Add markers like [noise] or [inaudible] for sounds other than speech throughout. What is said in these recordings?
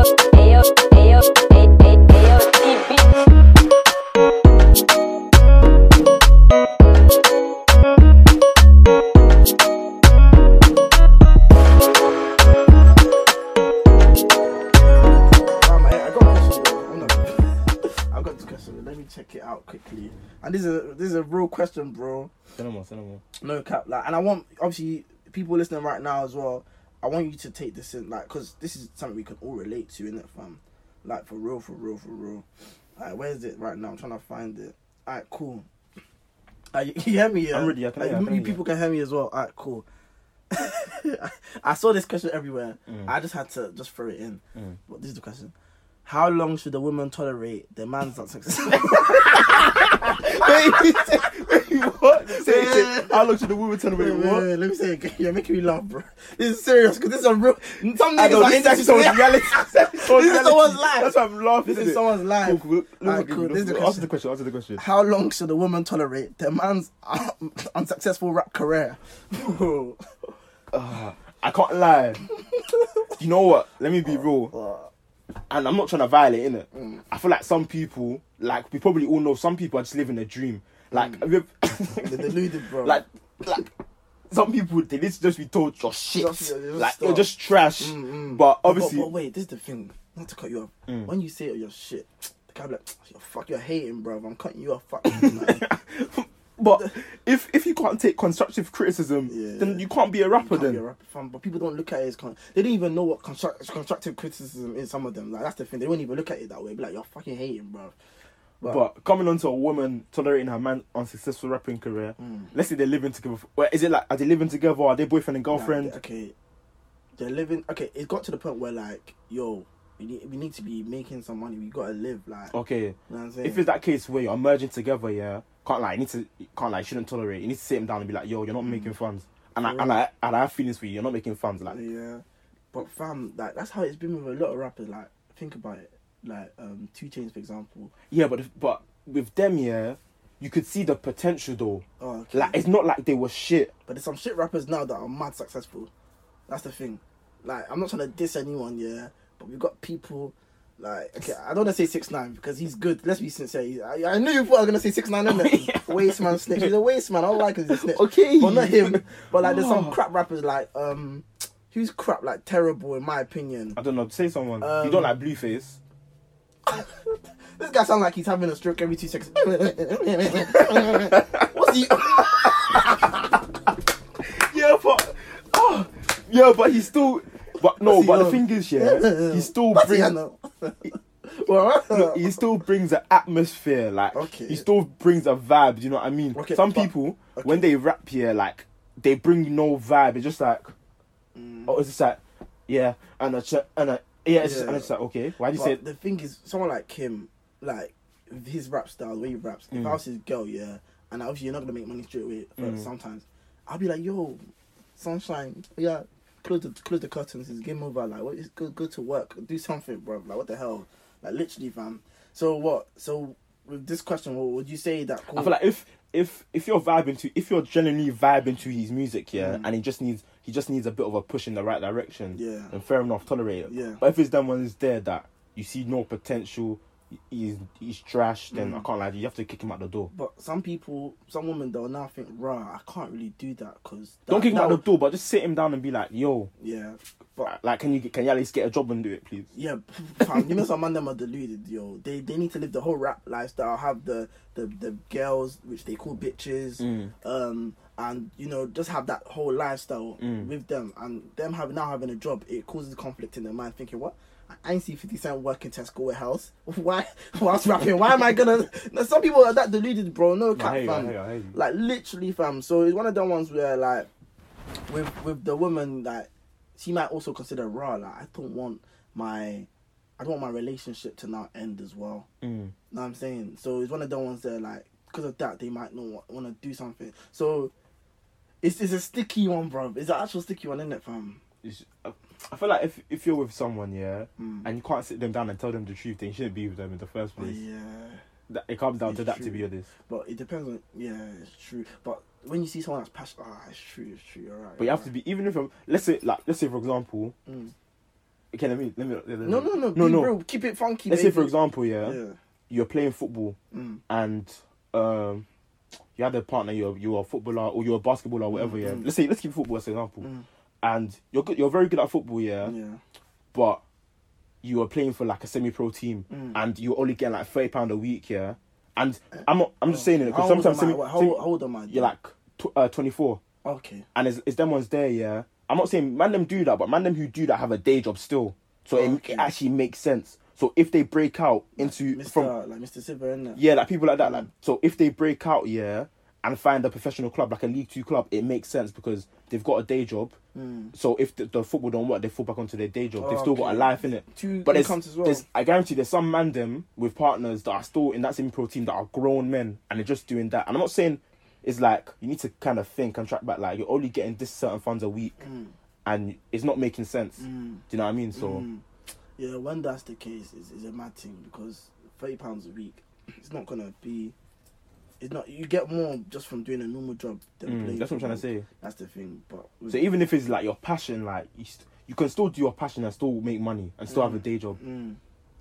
And I got to guess and let me check it out quickly and this is a, this is a real question, bro. No more. No cap. Like, and I want obviously people listening right now as well. I want you to take this in, like, because this is something we can all relate to, innit, fam? Like, for real, for real, for real. Alright, where is it right now? I'm trying to find it. Alright, cool. Uh, you, you hear me? Yeah? I'm ready, I can Like, hear you, I can you hear you. people can hear me as well. Alright, cool. [laughs] I saw this question everywhere. Mm. I just had to just throw it in. Mm. But this is the question. How long should a woman tolerate the man's wait, what? [laughs] [laughs] Say, say, how long should the woman Wait, me wait, what? wait, let me say it again. You're making me laugh, bro. This is serious because this is a real. Some niggas are into someone's reality. [laughs] This is someone's This is someone's life. That's why I'm laughing. This is someone's life. Cool, cool. Look, Alright, cool. This is the look. Answer the question. Answer the question. How long should a woman tolerate their man's um, [laughs] unsuccessful rap career? Ah, [laughs] I can't lie. you know what? Let me be real. And I'm not trying to violate, innit? Mm. I feel like some people, like we probably all know, some people are just living a dream. Like, Mm. [coughs] They're deluded, bro. like, like some people they need to just be told you're shit. Just- just like stop. you're just trash. Mm, mm. But But- obviously, but, wait, this is the thing. Not to cut you off. Mm. When you say oh, you're shit, the guy be like, "You're fuck, you're hating, bro. I'm cutting you off. Fuck. [laughs] but if if you can't take constructive criticism, Yeah. then you can't be a rapper. then be a rapper, fam. But people don't look at it as con- they don't even know what construct- constructive criticism is. Some of them, like that's the thing. They won't even look at it that way. Be like, you're fucking hating, bro. But, But coming on to a woman tolerating her man unsuccessful rapping career, Mm. let's say they're living together. Well, is it like are they living together? Or are they boyfriend and girlfriend? okay, they're living. Okay, it got to the point where like, yo, we need, we need to be making some money. We gotta live. Like, okay, you know what I'm saying? if it's that case where you're merging together, yeah, can't like you need to can't like shouldn't tolerate. You need to sit him down and be like, yo, you're not making funds, and I, and I and I have feelings for you. You're not making funds. Like, Yeah, but fam, like that's how it's been with a lot of rappers. Like, think about it. Like, um, 2 Chainz, for example. yeah, but if, but with them, yeah, you could see the potential though. Oh, okay. Like, it's not like they were shit. But there's some shit rappers now that are mad successful. That's the thing. Like, I'm not trying to diss anyone, yeah, but we've got people. Like, okay, I don't want to say six nine because he's good. Let's be sincere. I, I knew you thought I was gonna say six nine, innit? [laughs] Waste man, snitch. He's a waste man. I don't like him. He's a snitch. Okay. but not him. But like, there's some Oh. crap rappers like um, who's crap like terrible in my opinion. I don't know. Say someone. you Um, don't like Blueface. This guy sounds like he's having a stroke every two seconds. What's he? [laughs] Yeah, but oh, yeah, but he still. But no, he but the thing is, yeah, he still What's he brings. Well, Look, [laughs] he still brings an atmosphere, like Okay. he still brings a vibe. Do you know what I mean? Okay, Some but- people, okay. when they rap here, like they bring no vibe. It's just like, Mm. oh, it's just like, yeah, and a ch- and a yeah, it's just, Yeah. and it's like, okay, why do you say? the thing is, someone like him, like his rap style, the way he raps. If Mm. I was his girl, yeah, and obviously you're not gonna make money straight away. But Mm. sometimes I'll be like, yo, sunshine, yeah, close the close the curtains. It's game over. Like, what is go go to work, do something, bro. Like, what the hell? Like, literally, fam. So what? So with this question, what would you say that? I feel like if if if you're vibing to if you're genuinely vibing to his music, yeah, Mm. and he just needs he just needs a bit of a push in the right direction, Yeah. and fair enough, tolerate it. Yeah. But if it's when ones there that you see no potential, he's he's trash, then Mm. I can't lie, to you you have to kick him out the door. But some people, some women, they'll now think, rah, I can't really do that because Don't kick him out the door, but just sit him down and be like, yo, Yeah, but like, can you can you at least get a job and do it, please? Yeah, [laughs] fam, you know some man them are deluded, yo. They they need to live the whole rap lifestyle, have the the, the girls which they call bitches, Mm. um, and you know just have that whole lifestyle Mm. with them, and them having now having a job, it causes conflict in their mind, thinking what. I ain't see 50 Cent working Tesco warehouse. [laughs] Why? Whilst rapping, why am I gonna? [laughs] Some people are that deluded, bro. No cap, hear you, I fam. you, you. Like literally, fam. So it's one of the ones where like with with the woman that she might also consider raw. Like I don't want my I don't want my relationship to now end as well. Mm. Know what I'm saying? So it's one of the ones that like because of that they might not want, want to do something. So it's it's a sticky one, bro. It's an actual sticky one, isn't it, fam? It's- I feel like if if you're with someone, yeah, Mm. and you can't sit them down and tell them the truth, then you shouldn't be with them in the first place. yeah, That, it comes down It's to that, to be honest. but it depends on yeah, it's true. But when you see someone that's passionate, ah, it's true, it's true. You're right. But you have to be even if I'm, let's say like let's say for example, Mm. okay, let me let me. Let me No, no, no, no, no. real. Keep it funky. Let's say, for example, yeah, Yeah. you're playing football Mm. and um, you had a partner, you're you're a footballer or you're a basketballer or whatever. Yeah, Mm. let's say let's keep football as an example, Mm. and you're good, you're very good at football, yeah, Yeah. but you are playing for like a semi-pro team Mm. and you're only getting like thirty pound a week, yeah. And I'm not, I'm just saying it because sometimes semi, How, semi- how old am I? you're like tw- uh, 24 Okay. and it's, it's them ones there, yeah. I'm not saying man them do that, but man them who do that have a day job still, so it, it actually makes sense. So if they break out into Mr. from like Mr. Silver, innit? yeah, like people like that, like so if they break out, yeah, and find a professional club like a League Two club, it makes sense because they've got a day job. Mm. So if the, the football don't work, they fall back onto their day job. They've Oh, still got a life in it. Two But there's, incomes as well. there's, I guarantee there's some man them with partners that are still in that same pro team that are grown men and they're just doing that. And I'm not saying it's like you need to kind of think and track back like you're only getting this certain funds a week Mm. and it's not making sense. Mm. Do you know what I mean? So Mm. Yeah, when that's the case, it's, it's a mad thing because thirty pounds a week, it's not gonna be. It's not. You get more just from doing a normal job than mm, playing. that's what I'm trying to football. say. That's the thing. But with- So even if it's like your passion, like you, st- you can still do your passion and still make money and still have a Mm. day job, Mm.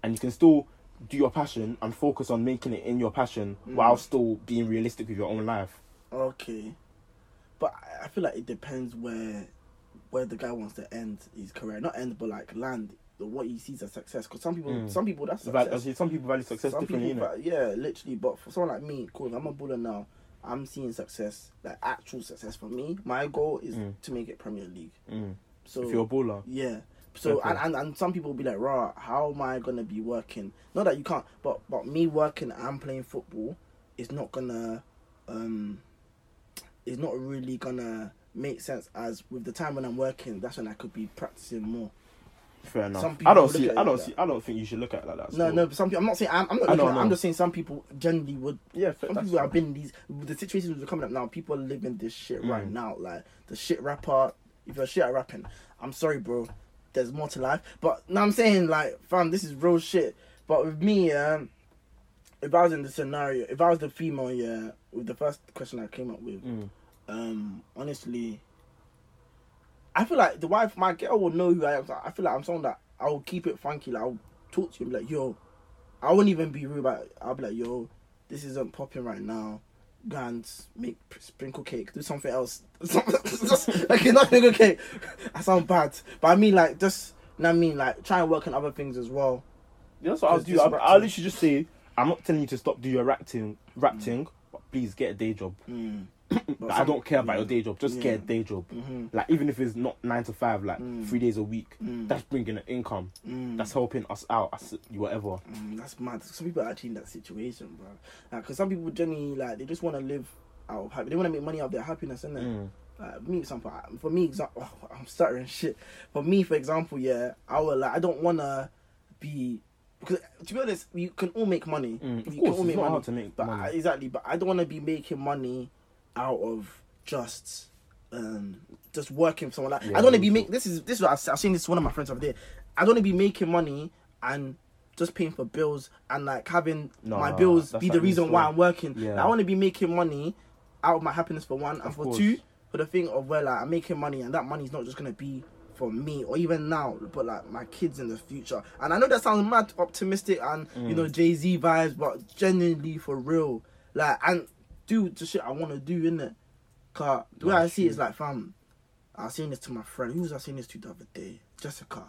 and you can still do your passion and focus on making it in your passion Mm. while still being realistic with your own life. Okay, but I- I feel like it depends where where the guy wants to end his career. Not end, but like land the- what he sees as success. Because some people, Mm. some people that's val- success. in some people value success Some differently, people, yeah, literally. But for someone like me, cool. if I'm a baller now. I'm seeing success, like actual success for me. My goal is Mm. to make it Premier League. Mm. So if you're a baller, yeah. So Okay. and, and and some people will be like, "Raw, how am I gonna be working?" Not that you can't, but but me working and playing football is not gonna, um, is not really gonna make sense. As with the time when I'm working, that's when I could be practicing more. Fair enough. Some I don't see. I don't like see. I don't think you should look at it like that. No, still. no. But some people, I'm not saying I'm, I'm not. Looking at, I'm just saying some people generally would. Yeah, fair, Some people have been these the situations that are coming up now. People are living this shit right Mm. now. Like the shit rapper. If you're shit at rapping, I'm sorry, bro. There's more to life. But now I'm saying like, fam, this is real shit. But with me, um, if I was in the scenario, if I was the female, yeah, with the first question I came up with, Mm. um, honestly, I feel like the wife, my girl, will know who I am. I feel like I'm someone that I will keep it funky. Like I'll talk to him like, yo, I won't even be rude about. It. I'll be like, yo, this isn't popping right now. Go and make sprinkle cake. Do something else. [laughs] okay, not sprinkle cake. [laughs] I sound bad, but I mean like just. you know what I mean like try and work on other things as well. Yeah, that's what I'll do. I'll, I'll literally just say, I'm not telling you to stop do your acting, rapping, but please get a day job. Mm. I don't care about your day job. Just get a day job. hmm Like even if it's not nine to five, like Mm. three days a week, Mm. that's bringing an income. Mm. That's helping us out. As whatever. That's mad. Some people are actually in that situation, bro. Like, cause some people generally like they just want to live out of happy. They want to make money out of their happiness, innit? Mm. Like me, example. For me, example. [laughs] Oh, I'm stuttering shit. For me, for example, yeah, I will like. I don't want to be because to be honest, you can all make money. Mm, of you course, can all it's make not money. hard to make but money. I, exactly. But I don't want to be making money out of just um just working for someone. Like Yeah, I don't want to be making. This is this is what I've, I was saying. This to one of my friends over there. I don't want to be making money and just paying for bills and like having No, my bills be the reason why I'm working. Yeah. Like, I want to be making money out of my happiness for one and Of for course. two for the thing of where like I'm making money and that money's not just gonna be for me or even now, but like my kids in the future. And I know that sounds mad optimistic and you Mm. know Jay Z vibes, but genuinely for real, like and do the shit I want to do in it. Cause the way I see it is like, fam, I was saying this to my friend. Who was I saying this to the other day? Jessica.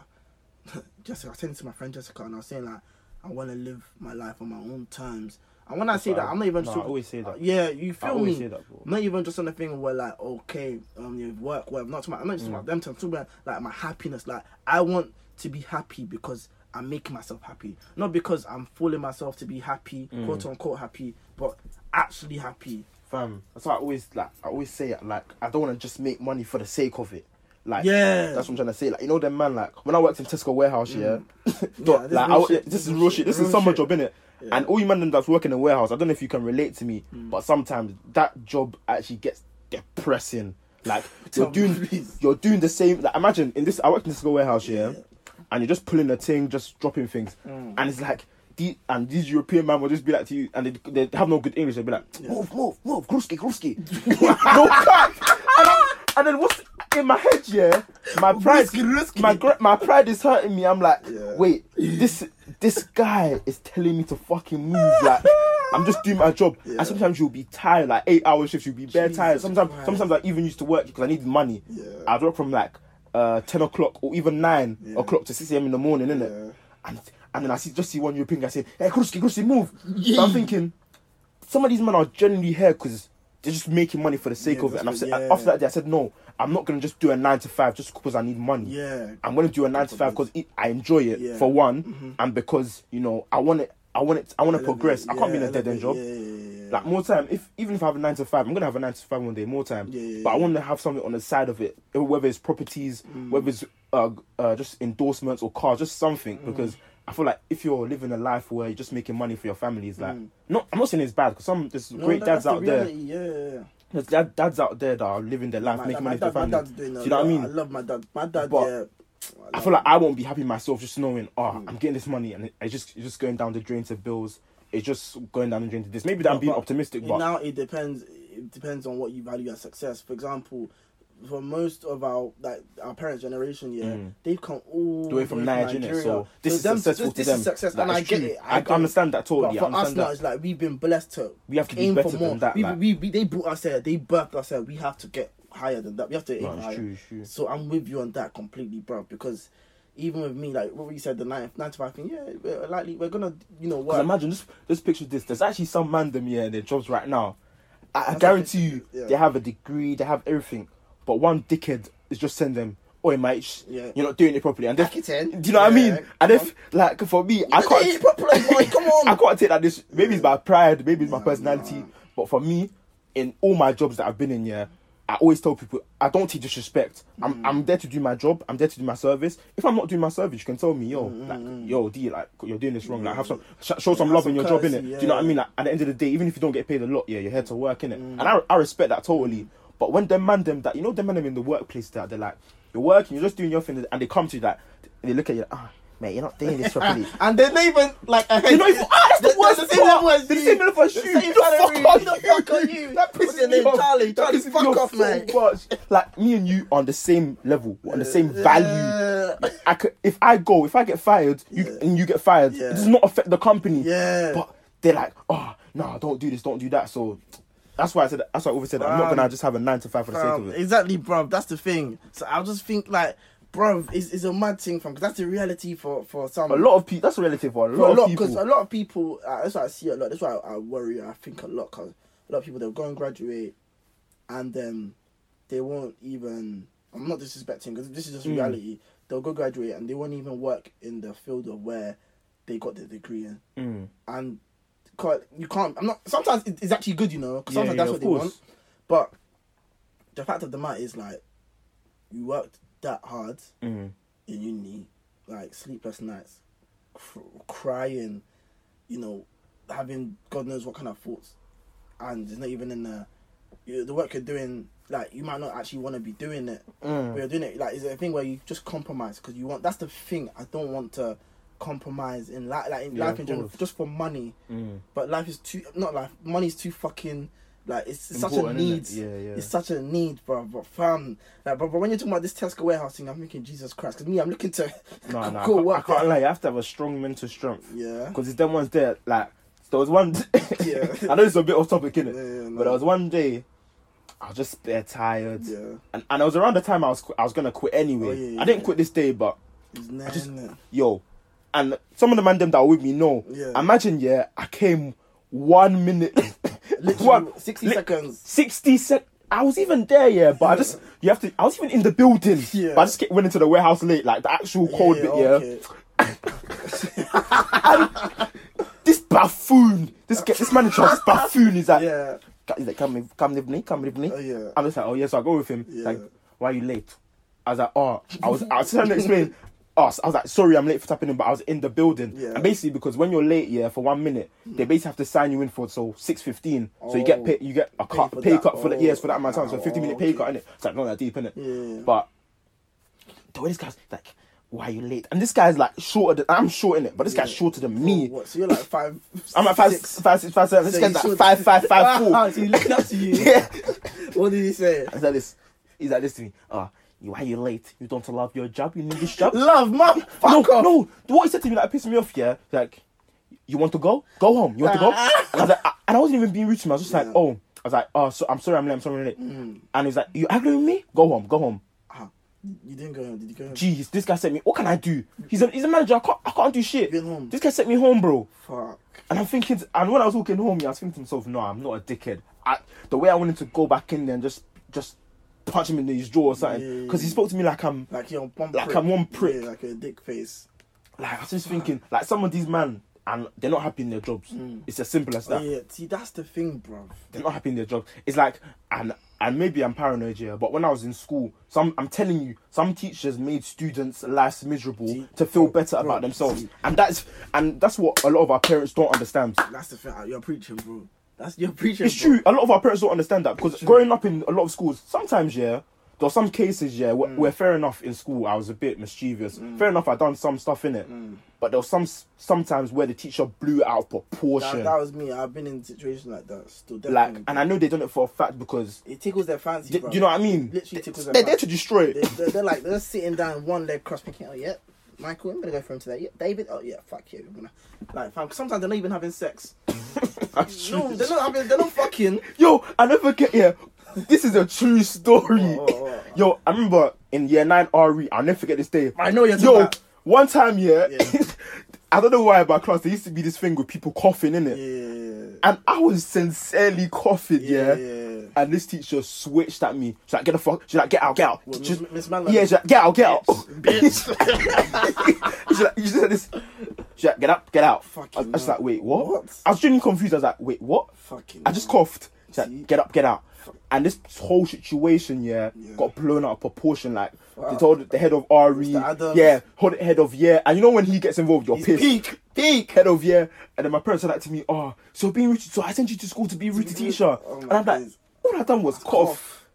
[laughs] Jessica. I was saying this to my friend Jessica, and I was saying like, I want to live my life on my own terms. And when I say that, I'm not even No, sure. I always say that. Yeah, you I feel always me? say that, bro. Not even just on the thing where like, okay, um, you work well. Not talking about, I'm not just talking Mm. about them. terms, I'm talking about like my happiness. Like I want to be happy because I'm making myself happy, not because I'm fooling myself to be happy, Mm. quote unquote happy, but actually happy. Fam, that's why I always like. I always say it. Like I don't want to just make money for the sake of it. Like Yeah. that's what I'm trying to say. Like you know, them man. Like when I worked in Tesco warehouse, yeah. Mm. [laughs] Dog, Yeah, this like real I, shit, this is real shit. This real is summer shit. job, innit? Yeah. And all you man that's working in a warehouse, I don't know if you can relate to me, Mm. but sometimes that job actually gets depressing. Like [laughs] you're doing, you're doing the same. Like imagine in this, I worked in this warehouse, yeah, Yeah. And you're just pulling a thing, just dropping things, Mm. and it's like. The, and these European man will just be like to you, and they, they have no good English. They'll be like. "Move, move, move, gruski, gruski." [laughs] no cap. And, and then what's in my head, yeah, my pride, my my pride is hurting me. I'm like, Yeah. wait, this this guy is telling me to fucking move. Like, I'm just doing my job, Yeah. and sometimes you'll be tired, like eight hour shifts. You'll be bare Jesus tired. Sometimes, Christ. sometimes I even used to work because I needed money. Yeah. I'd work from like uh ten o'clock or even nine Yeah. o'clock to six a.m. in the morning, innit? Yeah. And and then I see just see one European guy saying, "Hey, Kruski, Kruski, move." Yeah. So I'm thinking, some of these men are genuinely here because they're just making money for the sake Yeah, of it. And I've said, after that day, I said, no, I'm not gonna just do a nine to five just because I need money. Yeah. I'm gonna do a nine to five because I enjoy it. Mm-hmm. for one, and because you know I want it. I want it. I want to progress. I can't be in a dead end job. Yeah. Like more time, if even if I have a nine to five, I'm gonna have a nine to five one day, more time. Yeah, yeah, but I want to have something on the side of it, whether it's properties, Mm. whether it's uh, uh, just endorsements or cars, just something. Mm. Because I feel like if you're living a life where you're just making money for your family, it's like not. I'm not saying it's bad because some there's Mm. No, great that- dads the out there. Yeah. There's dad, dads out there that are living their life, My, making my money dad, for my their dad's family. doing Do you know what I mean? I love my dad. My dad, But yeah. I feel like I won't be happy myself just knowing, oh, Mm. I'm getting this money and it- it's just it's just going down the drain to bills. It's just going down the drain to this. Maybe that I'm being optimistic, but now it depends. It depends on what you value as success. For example, for most of our like our parents' generation, yeah, Mm. they've come all the way from Nigeria, innit? So this is them- successful this, to this them. is success, Like, and I get true. it. I it. understand that totally. But I for us understand now, that. it's like we've been blessed to We have to be aim better for than more. that, We, like- we, we, they brought us there. They birthed us there. We have to get higher than that. We have to aim No, higher. true, true. So I'm with you on that completely, bro. Because even with me, like what we said, the nine, nine to five thing, yeah, we're likely we're gonna, you know, work. imagine just just picture this. There's actually some man them here in their jobs right now. I, I guarantee you, Yeah. they have a degree, they have everything, but one dickhead is just sending them. Oh, mate, Yeah. you're not doing it properly. And it do you know what I mean? And if, like, for me, I can't. yeah, properly, boy, [laughs] come on. I can't take that. This maybe it's my pride, maybe it's my personality, nah. but for me, in all my jobs that I've been in, yeah, I always tell people I don't take disrespect. Mm. I'm I'm there to do my job. I'm there to do my service. If I'm not doing my service, you can tell me, yo, Mm, like, yo, D, like you're doing this wrong. Like, have some sh- show some have love some in your job, courtesy, innit? Do you know what I mean? Like, at the end of the day, even if you don't get paid a lot, yeah, you're here to work, innit? Mm. And I I respect that totally. But when them man them that you know them man them in the workplace that they're like you're working, you're just doing your thing, and they come to you like they look at you like, ah, mate, you're not doing this properly. [laughs] and they're not even like ahead. They're not even- ah, that's the They're- worst the same part. level as They're the you. same level as The you. same The fuck salary. are the you? fuck are you? That What's pisses your me name? off. Charlie. That Charlie, pisses fuck me off, so man. much. Like me and you are on the same level, on the same value. Yeah. I could, if I go, if I get fired, you Yeah. and you get fired, Yeah. it does not affect the company. Yeah. But they're like, oh no, don't do this, don't do that. So that's why I said. That's why I always said I'm not gonna just have a nine to five for the sake of it. exactly, bro. That's the thing. So I just think like, bro, is it's a mad thing from because that's the reality for for some. A lot of people. That's relative for a for lot, a lot of because people. a lot of people. Uh, that's why I see a lot. That's why I, I worry. I think a lot because a lot of people they'll go and graduate, and then they won't even. I'm not disrespecting because this is just Mm. reality. They'll go graduate and they won't even work in the field of where they got their degree in, Mm. and you can't. I'm not. Sometimes it's actually good, you know, because sometimes yeah, that's of what they course. want. But the fact of the matter is, like, you worked that hard Mm. in uni, like sleepless nights, cr- crying, you know, having God knows what kind of thoughts, and it's not even in the you, the work you're doing. Like you might not actually want to be doing it, Mm. but you're doing it. Like it's a thing where you just compromise because you want. That's the thing. I don't want to compromise in life, like in Yeah, life in general, just for money. Mm. But life is too not life. Money's too fucking like it's, it's such a need. Yeah, yeah. It's such a need, bro. But fam, like, but, but when you're talking about this Tesco warehouse thing, I'm thinking Jesus Christ. Because me, I'm looking to No, [laughs] no, I go can't, I can't lie. You have to have a strong mental strength. Yeah. Because it's them ones there, like, there was one. [laughs] Yeah. I know it's a bit off topic, innit? Yeah, yeah, no. But there was one day, I was just bare tired. Yeah. And, and it was around the time I was I was gonna quit anyway. Oh, yeah, I didn't quit this day, but It's I just- nan- yo, and some of the man them that were with me know. Yeah. Imagine, yeah, I came one minute, [laughs] Literally, one 60 li- seconds. sixty sec. I was even there, yeah, but I just you have to. I was even in the building. Yeah. But I just get, went into the warehouse late, like the actual cold bit, yeah. okay. [laughs] This buffoon, this this manager, this buffoon is like, Yeah. he's like, come with, come with me, come with me. Oh, yeah. I'm just like, oh yeah, so I go with him. Yeah. Like, why are you late? I was like, oh, I was, I was trying to explain. Oh, I was like, sorry, I'm late for tapping in, but I was in the building. Yeah. And basically, because when you're late, yeah, for one minute, they basically have to sign you in for so six fifteen. So you get Oh. pay, you get a Pay cut, for pay cut for the Oh, years for that amount of time. So fifteen minute pay okay. cut, innit? It's like not that deep, innit? Yeah. But the way this guy's like, why are you late? And this guy's like shorter than I'm short in it, but this guy's shorter than me. What? So you're like five. [laughs] I'm at five, six. five, six, five, seven. This So guy's he's like five, five, five, Ah, [laughs] so he's looking up to you. [laughs] yeah. What did he say? He's like this. He's like this to me. Ah, "You why are you late? You don't love your job. You need this job." [laughs] Love, no, Fuck off. no. What he said to me that pissed me off. Yeah, like, you want to go? Go home. You want to go? And I was like, I- and I wasn't even being rude to him. I was just like, Yeah. oh, I was like, oh, so I'm sorry, I'm late. I'm sorry, I'm late. Mm. And he's like, you angry with me? Go home. Go home. Ah, you didn't go home. Did you go home? Jeez, this guy sent me. What can I do? He's a he's a manager. I can't I can't do shit. Home. This guy sent me home, bro. Fuck. And I'm thinking, and when I was walking home, I was thinking to myself, no, I'm not a dickhead. I, the way I wanted to go back in there and just just punch him in his jaw or something, Yeah. because he spoke to me like I'm Like you're one Like. I'm one prick. Yeah, like a dick face. like I was just thinking like some of these men and they're not happy in their jobs. Hmm. It's as simple as Oh, that. yeah. See, that's the thing, bro. They're not happy in their jobs. It's like and and maybe I'm paranoid here, but when I was in school, some I'm telling you, some teachers made students' lives miserable See, to feel bro, better bro, about themselves, see. and that's and that's what a lot of our parents don't understand. That's the thing. Uh, you're preaching, bro. That's you're preaching. It's bro. true. A lot of our parents don't understand that because growing up in a lot of schools, sometimes yeah, there are some cases yeah where, mm. where fair enough in school I was a bit mischievous. Mm. Fair enough, I done some stuff in it, mm. but there was some sometimes where the teacher blew it out of proportion. That, that was me. I've been in situations like that. Still, like, and I know they done it for a fact because it tickles their fancy. do, you know what I mean? Literally tickles their They're there to destroy it. They, they're, they're like they're sitting down, one leg crossed, thinking, "Oh yeah, Michael, I'm gonna go for him today. Yeah, David, oh yeah, fuck you. I'm gonna like, fam, sometimes they're not even having sex. [laughs] That's No, true. they're not having. They're not fucking. Yo, I never get yeah. This is a true story. Oh, oh, oh. oh. Yo, I remember in year nine RE, I'll never forget this day. I know you're talking Yo, about- one time, yeah, Yeah. [laughs] I don't know why about class, there used to be this thing with people coughing in it. Yeah. And I was sincerely coughing, yeah. Yeah. And this teacher switched at me. She's like, get the fuck. She's like, get out, get out. What, She's- Miss- Manley? yeah, she's like, get out, get out. Bitch. [laughs] she's like, you said this. She's like, get up, get out. Fucking I, I was like, wait, what? What? I was genuinely confused. I was like, wait, what? Fucking. I just coughed. She's See? like, get up, get out. And this whole situation, yeah, Yeah. got blown out of proportion. Like, they told the head of RE, yeah, head of yeah. And you know when he gets involved, you're He's pissed. peak, peak. Head of yeah. And then my parents said that to me, oh, so being rude, so I sent you to school to be to be rude. teacher. Oh and I'm like, days. all I done was cough.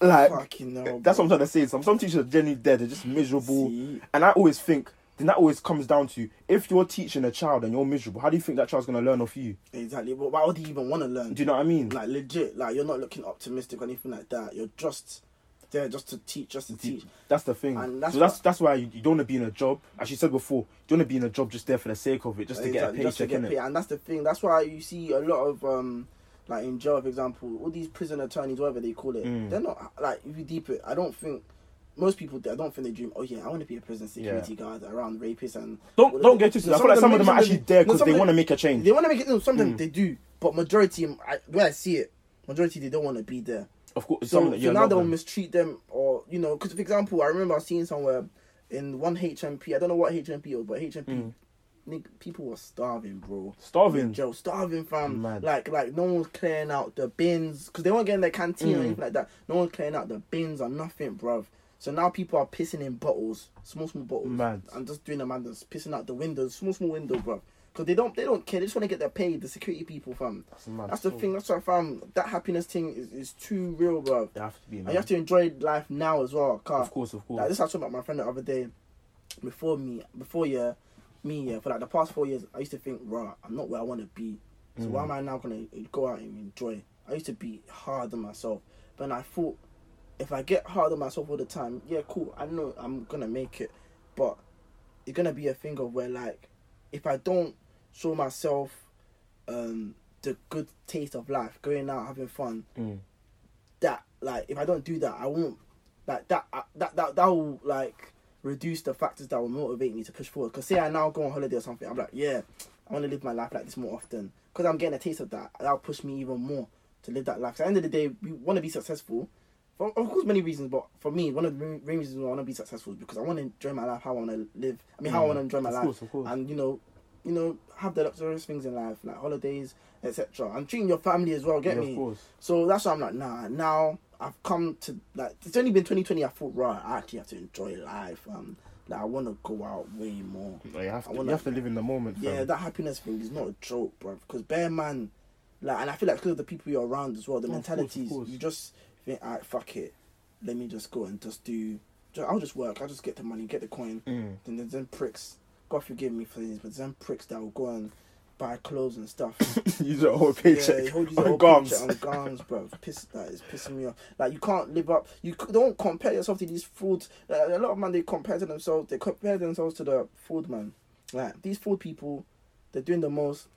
Like, hell, that's what I'm trying to say. Some some teachers are genuinely dead. They're just miserable. See? And I always think, then that always comes down to if you're teaching a child and you're miserable, how do you think that child's gonna learn off you? Exactly. But why would he even want to learn? Do you know what I mean? Like legit. Like you're not looking optimistic or anything like that. You're just there just to teach, just to teach. That's the thing. And that's so that's that's why you, you don't want to be in a job. As you said before, you don't want to be in a job just there for the sake of it, just to get a Exactly, just to paycheck get in paid. it. And that's the thing. That's why you see a lot of um like in jail, for example, all these prison attorneys, whatever they call it, Mm. they're not like if you deep it. I don't think most people. I don't think they dream. Oh yeah, I want to be a prison security guard around rapists and. Don't don't get twisted. I feel like some of them are actually there because they want to make a change. They want to make it. No, some of them Mm. they do, but majority, I, way I see it, majority they don't want to be there. Of course, So, some of them, so yeah, now they'll them. mistreat them, or you know, because for example, I remember seeing somewhere in one HMP. I don't know what HMP was, but HMP. Mm. nigga, people were starving, bro. Starving? Joe. starving, fam. Mad. Like, like no one's clearing out the bins because they weren't getting their canteen or Mm. anything like that. No one's clearing out the bins or nothing, bro. So now people are pissing in bottles, small, small bottles, Mad. and just doing the that's pissing out the windows, small, small window, bruv. Because they don't, they don't care. They just want to get their pay. The security people, fam. That's. That's the thing. That's why, fam. That happiness thing is, is too real, bruv. They have to be. And you have to enjoy life now as well. Cause Of course, of course. like this, I was talking about my friend the other day. Before me, before yeah, me yeah, for like the past four years, I used to think, right, I'm not where I want to be. So Mm. why am I now gonna go out and enjoy? I used to be hard on myself, but I thought if I get hard on myself all the time, yeah, cool. I know I'm gonna make it, but it's gonna be a thing of where like, if I don't show myself, um, the good taste of life, going out having fun, Mm. that like if I don't do that, I won't like that uh, that that that will like reduce the factors that will motivate me to push forward. Because say I now go on holiday or something, I'm like, yeah, I want to live my life like this more often. Because I'm getting a taste of that, that'll push me even more to live that life. 'Cause at the end of the day, we want to be successful. For, of course, many reasons, but for me, one of the main reasons why I want to be successful is because I want to enjoy my life how I want to live. I mean, how I Mm, want to enjoy my of life, course, of course. and you know, you know, have the luxurious things in life like holidays, etc. And treating your family as well. Get Yeah, me? So that's why I'm like, nah. Now I've come to like it's only been 2020. I thought, right, I actually have to enjoy life. Um, like I want to go out way more. Like, you have I to. wanna- You have to live in the moment. Yeah, fam. that happiness thing is not a joke, bro. Because bear man, like, and I feel like because of the people you're around as well, the Oh, of course, of mentalities, you just think, alright, fuck it, let me just go and just do. I'll just work. I'll just get the money, get the coin. Mm. Then them pricks. God forgive me for this, but them pricks that will go and buy clothes and stuff. [laughs] Use a whole paycheck he holds his on gums. on guns, bro. [laughs] Piss, that is pissing me off. Like you can't live up. You don't compare yourself to these fools. Uh, a lot of man they compare to themselves. They compare themselves to the food man. Like these food people, they're doing the most.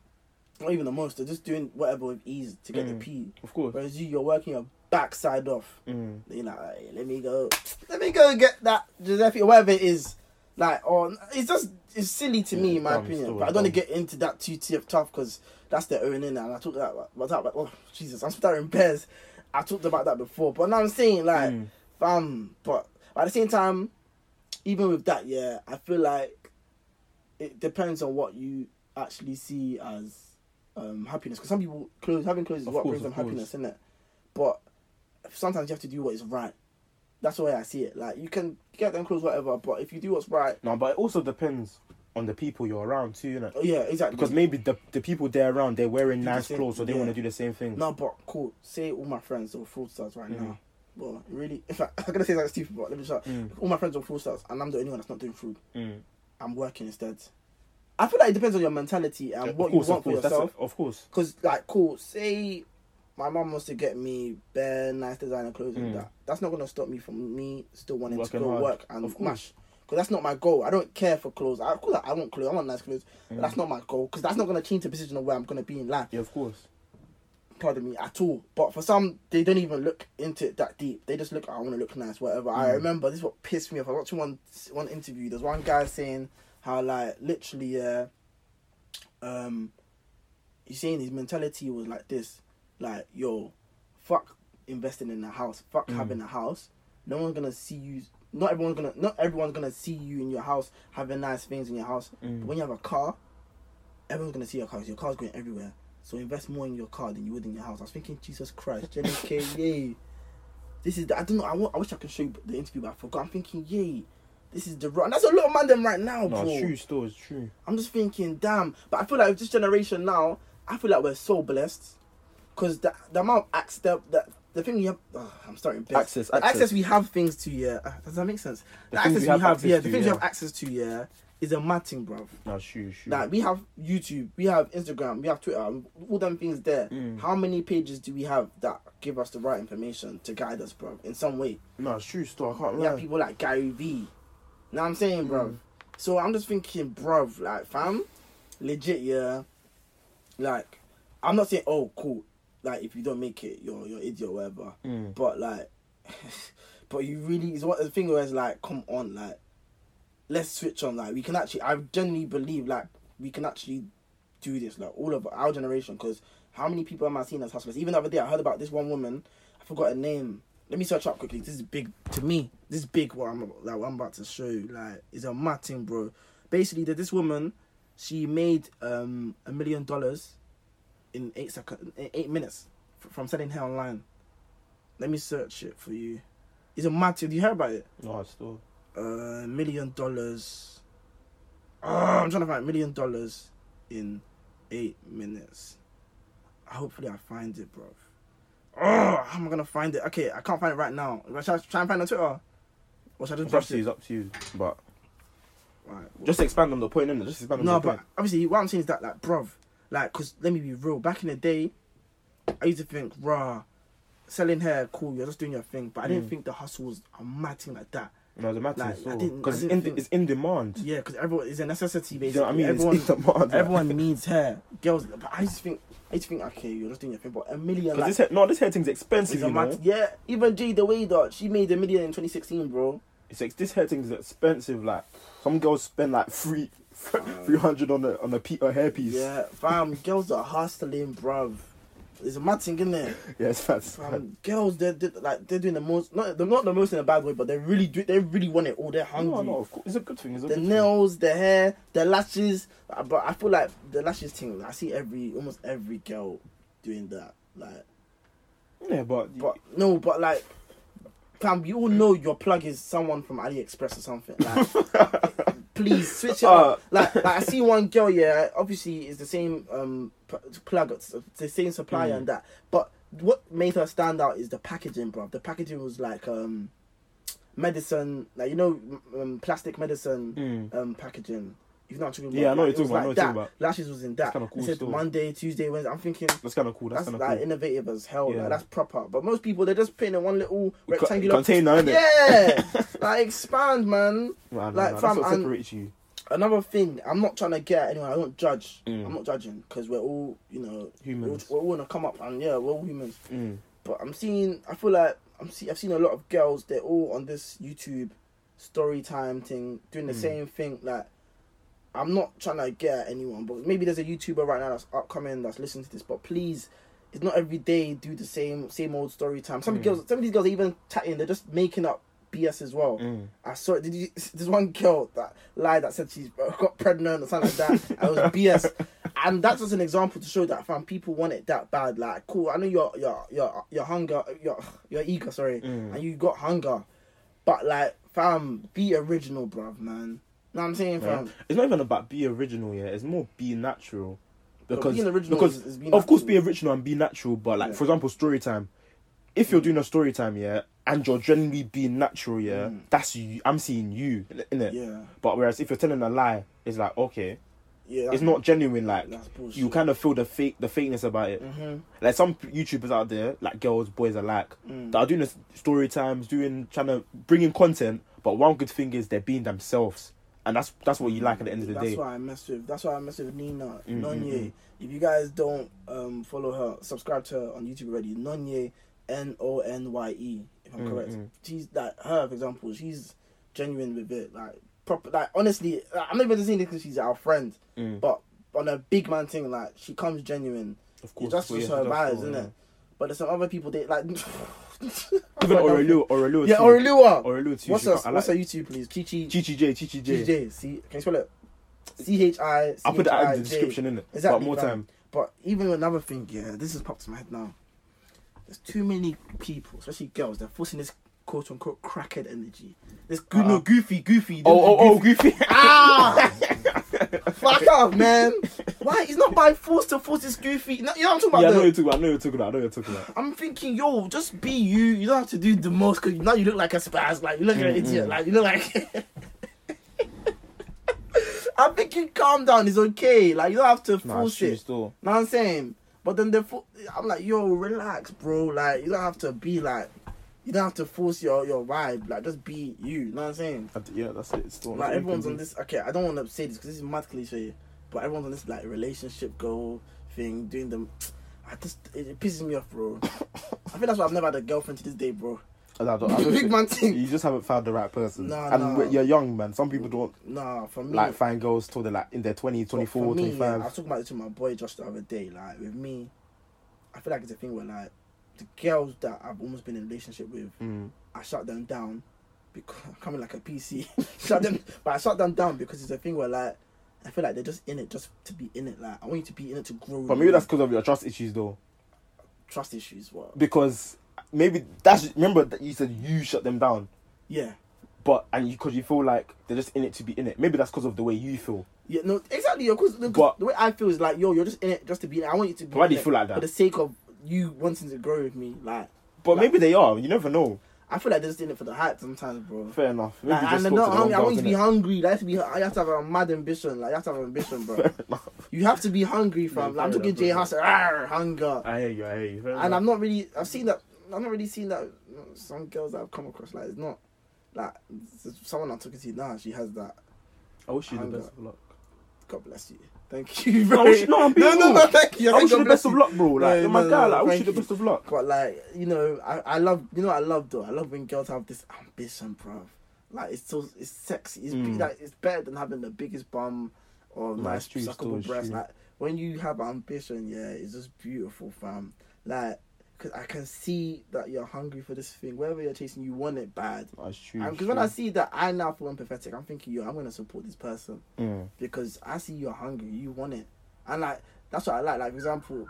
Not even the most. They're just doing whatever with ease to get Mm. the P. Of course. Whereas you, you're working your backside off. Mm. You're like, "Hey, let me go, let me go get that Giuseppe whatever it is. Like, or it's just it's silly to me in my opinion. But I don't want to get into that too TF tough because that's their own in And I talked about what's up. Oh Jesus, I'm starting pairs. I talked about that before, but now I'm saying like, Mm. fam. But at the same time, even with that, yeah, I feel like it depends on what you actually see as um, happiness. Because some people clothes having clothes is Of what course, brings them course. happiness, isn't it? But sometimes you have to do what is right. That's the way I see it. Like you can get them clothes, whatever, but if you do what's right, No, but it also depends on the people you're around too, you know. yeah, exactly. Because maybe the the people they're around they're wearing the nice same- clothes, so they yeah. want to do the same thing. no, but cool. Say all my friends are full stars right Mm. now. Well, really, [laughs] if I, I'm gonna say that stupid, but let me shut. Mm. All my friends are full stars, and I'm the only one that's not doing food. Mm. I'm working instead. I feel like it depends on your mentality and what of course, you want of course, for that's yourself. it, of course. Because, like, cool, say my mom wants to get me bare nice designer clothes and Mm. that. That's not going to stop me from me still wanting Working to go hard. work and Of mash. Because that's not my goal. I don't care for clothes. I, of course, I want clothes. I want nice clothes. Mm. But that's not my goal. Because that's not going to change the position of where I'm going to be in life. Yeah, of course. Pardon me, at all. But for some, they don't even look into it that deep. They just look, I want to look nice, whatever. I Mm. remember, this is what pissed me off. I watched one, one interview. There's one guy saying how, like, literally, uh, um, he's saying his mentality was like this, like, yo, fuck investing in a house, fuck Mm. having a house. No one's gonna see you. Not everyone's gonna. Not everyone's gonna see you in your house having nice things in your house. Mm. But when you have a car, everyone's gonna see your car. Your car's going everywhere. So invest more in your car than you would in your house. I was thinking, Jesus Christ, Jenny K, [laughs] yay. This is the, I don't know. I, wa- I wish I could show you the interview, but I forgot. I'm thinking, yay. This is the run. That's a lot of man them right now, No, bro. true. Still, it's true. I'm just thinking, damn. But I feel like with this generation now, I feel like we're so blessed. Because the, the amount of access, the, the, the thing we have, ugh, I'm starting best. Access, access. access we have things to, yeah. uh, does that make sense? The, The things access we have access yeah, to, the things yeah. we have access to, yeah, is a mad thing, bruv. No, true. It's. Like we have YouTube, we have Instagram, we have Twitter, all them things there. Mm. How many pages do we have that give us the right information to guide us, bro? In some way, no, it's true. Still, I can't we lie. have people like Gary V. Know what I'm saying, bro? Mm. So I'm just thinking, bro, like fam, legit, yeah. Like, I'm not saying, oh, cool. Like, if you don't make it, you're you're idiot or whatever. Mm. But like, [laughs] but you really is what the thing it's like, come on, like, let's switch on. Like, we can actually, I genuinely believe like we can actually do this. Like, all of our generation, because how many people am I seeing as hustlers? Even the other day, I heard about this one woman. I forgot her name. Let me search up quickly. This is big to me. This is big. What I'm like, what I'm about to show you. Like, is a mad thing, bro. Basically, that this woman, she made um a million dollars in eight seconds, eight minutes from selling hair online. Let me search it for you. It's a mad thing. Do you hear about it? No, it's still. Uh, million dollars. Oh, I'm trying to find million dollars in eight minutes. Hopefully, I find it, bro. Oh, how am I gonna find it? Okay, I can't find it right now. Should I try and find it on Twitter? Or should I It's just up brush to you. it? It's up to you. But Right. just expand on the point, innit? Just expand on No, the but obviously, what I'm saying is that, like, bruv, like, cause let me be real. Back in the day, I used to think, rah, selling hair, cool, you're just doing your thing. But I didn't Mm. think the hustle was a mad thing like that. No, the matter like, is I still didn't- because it's it's in demand. Yeah, because everyone is a necessity You know what I mean? Everyone, it's in demand. everyone [laughs] needs hair. Girls, but I used to think, I to think, okay, you're just doing your thing, but a million. Like, this hair, no, this hair thing's expensive. You know, yeah, even G the way that she made a million in 2016, bro. it's like, this hair thing's expensive. Like some girls spend like three three hundred on a on a, pe- a hairpiece. Yeah, fam, girls are hustling, bruv. There's a mad thing in there. yeah, it's fast. Fam, girls, they're, they're like they're doing the most. Not they're not the most in a bad way, but they really do. They really want it all. They're hungry. No, no, of course, it's a good thing. It's a the good nails, the hair, the lashes. Uh, But I feel like the lashes thing. I see every almost every girl doing that. Like. Yeah, but, but no, but like, fam, you all know your plug is someone from AliExpress or something. Like, [laughs] please switch it Uh. up. Like, like I see one girl. Yeah, obviously it's the same um plug, it's the same supplier Mm. and that. But what made her stand out is the packaging, bro. The packaging was like um medicine, like you know, um, plastic medicine Mm. um packaging. Know I'm talking about? Yeah, I know what Like, you're talking about, I know like you're talking that. about. Lashes was in that. kinda cool said still. Monday, Tuesday, Wednesday. I'm thinking That's kind of cool. That's, that's, kind of like cool. innovative as hell. Yeah. Like that's proper. But most people they're just putting in one little rectangular container? Yeah, [laughs] like expand, man. Nah, nah, like, nah, that's what and- separates you. Another thing, I'm not trying to get anyone. I don't judge. Mm. I'm not judging because we're all, you know, Humans. We're, we're all gonna come up and yeah, we're all humans. Mm. But I'm seeing, I feel like I'm see, I've seen a lot of girls. They're all on this YouTube story time thing, doing the Mm. same thing. Like, I'm not trying to get at anyone, but maybe there's a YouTuber right now that's upcoming that's listening to this. But please, it's not every day do the same same old story time. Some Mm. girls, some of these girls are even chatting. They're just making up BS as well. Mm. I saw it. Did you? [laughs] There's one girl that lied that said she's [laughs] got pregnant or something like that. it was [laughs] BS, and that's just an example to show that fam people want it that bad. Like, cool. I know your your your your hunger, your your eager, sorry, Mm. and you got hunger, but like, fam, be original, bruv, man. Know what I'm saying, Yeah. It's not even about be original, yeah. It's more be natural. Because being original because is- is being of course be original and be natural, but like Yeah. for example, story time. If you're doing a story time, yeah, and you're genuinely being natural, yeah, Mm. that's you. I'm seeing you in it. Yeah, But whereas if you're telling a lie, it's like okay, yeah. it's not genuine. Like you kind of feel the fake, the fakeness about it. hmm Like some YouTubers out there, like girls, boys alike, Mm. that are doing the story times, doing trying to bring in content. But one good thing is they're being themselves, and that's that's what you like at the end of the that's day. why I mess with. That's why I mess with Nina Mm, Nonye. mm. If you guys don't um, follow her, subscribe to her on YouTube already. Nonye, N O N Y E. If I'm Mm, correct, mm. she's like her, for example. She's genuine with it. Like proper. Like honestly, like, I'm not even saying this because she's our friend, Mm. but on a big man thing, like she comes genuine. Of It's just, that's just her vibes, isn't it? But there's some other people they like. [laughs] [laughs] Even Aurelio, Aurelio, Yeah. Orelua. Aurelio too. What's she her? got- I What's her YouTube, please? Chichi. Chichi J, Chichi J. J. See, can you spell it? C H I. I'll put that in the C H I J. description, innit? Exactly, But more time. But even another thing, yeah, this has popped to my head now. There's too many people, especially girls, they're forcing this quote unquote crackhead energy. This go- no, Uh-uh. goofy, goofy. Oh, oh, oh, goofy. Ah! [laughs] Fuck off, man. Why? He's not by force to force this goofy. No, you know what I'm talking about? yeah, I know you're talking about. I know you're talking about. I know you're talking about. I'm thinking, yo, just be you. You don't have to do the most because now you look like a spaz. Like you look like an Mm, idiot. Like you look like. [laughs] I'm thinking, calm down. It's okay. Like you don't have to Nah, force true it. still. Know what I'm saying? But then the fo- I'm like, yo, relax, bro. Like you don't have to be like, you don't have to force your your vibe. Like just be you. You know what I'm saying? Yeah, that's it. Still. Like everyone's on this. Okay, I don't want to say this because this is mad cliche, but everyone's on this like relationship goal thing, doing them. I just it, it pisses me off, bro. I feel that's why I've never had a girlfriend to this day, bro. I don't, I don't Big think- man thing. You just haven't found the right person. Nah, and nah. you're young, man. Some people don't Nah, for me, like find girls till they're like in their 20, for- 24, for me, 25. Yeah, I was talking about this with my boy just the other day. Like with me, I feel like it's a thing where like the girls that I've almost been in a relationship with, Mm. I shut them down because [laughs] I'm coming like a PC. [laughs] shut them, but I shut them down because it's a thing where like I feel like they're just in it just to be in it. Like I want you to be in it to grow. But maybe that's because of your trust issues, though. trust issues. What? Because maybe that's remember that you said you shut them down, Yeah, but and you because you feel like they're just in it to be in it. Maybe that's because of the way you feel. yeah, no, exactly. Because But- the way I feel is like, yo, you're just in it just to be in it. I want you to be. Why do you feel like that? For the sake of you wanting to grow with me, like But Like- maybe they are. You never know. I feel like they're just in it for the hype sometimes, bro. Fair enough. Like, and I'm not hungry. I want you to be hungry. Like, have to be. I have to have a mad ambition. Like, you have to have ambition, bro. [laughs] You have to be hungry, fam. Yeah, like, I'm talking J Hus, hunger. I hear you. I hear you. Fair and enough. I'm not really. I've seen that. I'm not really seen that. Some girls that I've come across, like, it's not like someone I'm talking to now. She has that. I wish you the best of luck. God bless you. Thank you. No, I wish- no, I'm being no, no, no, thank you. I wish you the best of luck, bro. Like, No, you're my no, guy. Like, I wish you the you. best of luck. But like, you know, I, I love you know what I love though. I love when girls have this ambition, bro. Like it's so it's sexy. It's be, Mm. like it's better than having the biggest bum or No, nice suckable still, it's breast. Like when you have ambition, yeah, it's just beautiful, fam. Like, cause I can see that you're hungry for this thing. Wherever you're chasing, you want it bad. That's true. Because when I see that, I now feel empathetic. I'm thinking, yo, I'm gonna support this person Mm. because I see you're hungry, you want it, and like that's what I like. Like for example,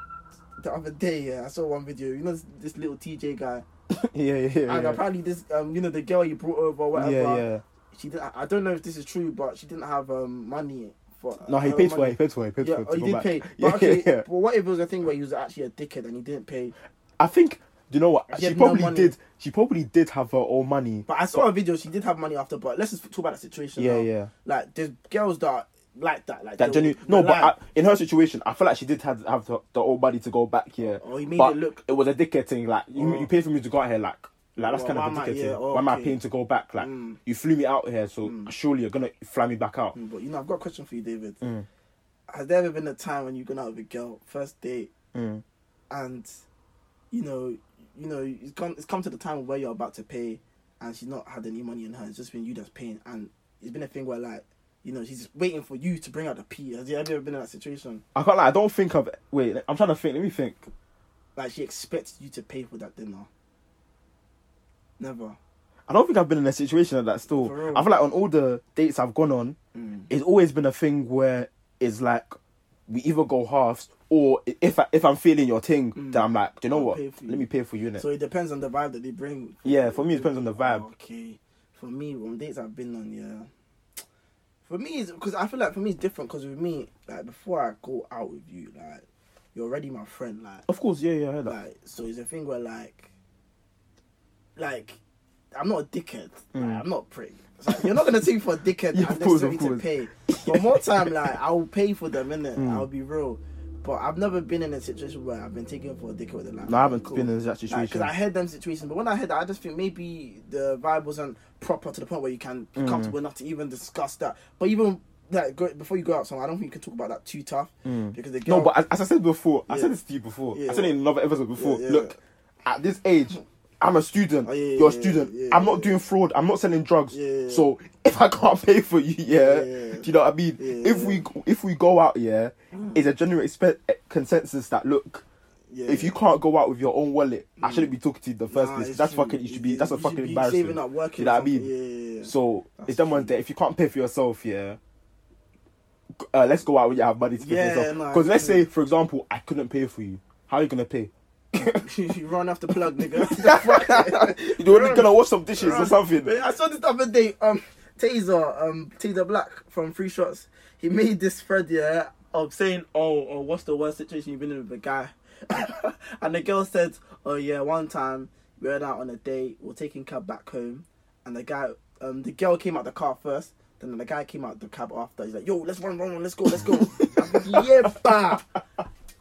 the other day, yeah, I saw one video. You know this, this little TJ guy, [laughs] yeah, yeah, yeah. and yeah. apparently this, um, you know, the girl he brought over, or whatever. yeah, yeah. She did. I don't know if this is true, but she didn't have um money for. No, he paid for it. He paid for it. He paid Yeah, for it. oh, he did back. pay. [laughs] But Yeah, okay, yeah, yeah. but what if it was a thing where he was actually a dickhead and he didn't pay? I think. You know what? She She had no probably did. She probably did have her own money. But I saw a video. She did have money after, but let's just talk about the situation. Yeah, now. yeah. Like there's girls that like that. Like That genuine. No, but lie. I, in her situation, I feel like she did have, have the, the old body to go back here. Oh, he made but it look- It was a dickhead thing. Like you, Oh. you paid for me to go out here. Like, like that's Well, kind of a dickhead yeah, thing. oh, why am I paying to go back? Like, Mm. you flew me out here, so surely you're gonna fly me back out. But you know, I've got a question for you, David. Mm. Has there ever been a time when you've gone out with a girl, first date, Mm. and you know, you know, it's come, it's come to the time where you're about to pay, and she's not had any money in her. It's just been you that's paying, and it's been a thing where like, you know, she's waiting for you to bring out the P. Has you ever been in that situation? I can't. Like, I don't think I've. Wait, I'm trying to think. Let me think. Like she expects you to pay for that dinner. Never. I don't think I've been in a situation like that still. I feel like on all the dates I've gone on, Mm. it's always been a thing where it's like we either go halves or if I, if I'm feeling your thing, then I'm like, do you know Mm. I'll what? you. Let me pay for you. Innit? So it depends on the vibe that they bring. yeah, for me it depends on the vibe. Okay. For me, on dates I've been on, yeah. For me, because I feel like for me it's different. Because with me, like before I go out with you, like you're already my friend, like, Of course, yeah, yeah, I heard that. like so it's a thing where like, like, I'm not a dickhead. Like, I'm not a prick. Like, you're not gonna take for a dickhead Mm. Yeah, of course, necessarily of to pay. But more time, like [laughs] I'll pay for them, innit? Mm. I'll be real. But I've never been in a situation where I've been taken for a dickhead. And like, No, I haven't cool. been in that situation. Because I had them situations, but when I had that, I just think maybe the vibe wasn't proper to the point where you can be Mm. comfortable enough to even discuss that. But even like go, before you go out somewhere, I don't think you can talk about that too tough because the girl. Mm. no, but as, as I said before, I said this to you before. Yeah. I said it in another episode before. Yeah, yeah. Look, at this age, I'm a student. Oh, yeah, You're a student. yeah, I'm not yeah. doing fraud. I'm not selling drugs. Yeah. So [laughs] if I can't pay for you, yeah, Yeah. do you know what I mean? Yeah, if yeah. we if we go out, yeah, it's a general expe- consensus that look. yeah. If you can't go out with your own wallet, I shouldn't be talking to you in the first Nah, place. That's true. fucking. You should be. That's a you fucking should be embarrassing. saving up, working you know what I mean? yeah, yeah, yeah. So That's it's them ones true. that if you can't pay for yourself, yeah. Uh, let's go out when you have money to pay Yeah, for yourself. nah, Because let's say, for example, I couldn't pay for you. How are you gonna pay? You run off the plug, nigga. You're only gonna wash some dishes or something. I saw this the other day. Um, Taser, um, Taser Black from Free Shots. He made this thread, yeah, of saying, "Oh, oh, what's the worst situation you've been in with a guy?" [laughs] and the girl said, "Oh yeah, one time we went out on a date. We are taking cab back home, and the guy, um, the girl came out the car first. Then the guy came out the cab after. He's like, "Yo, let's run, run, run, let's go, let's go." I'm thinking, yeah, bah.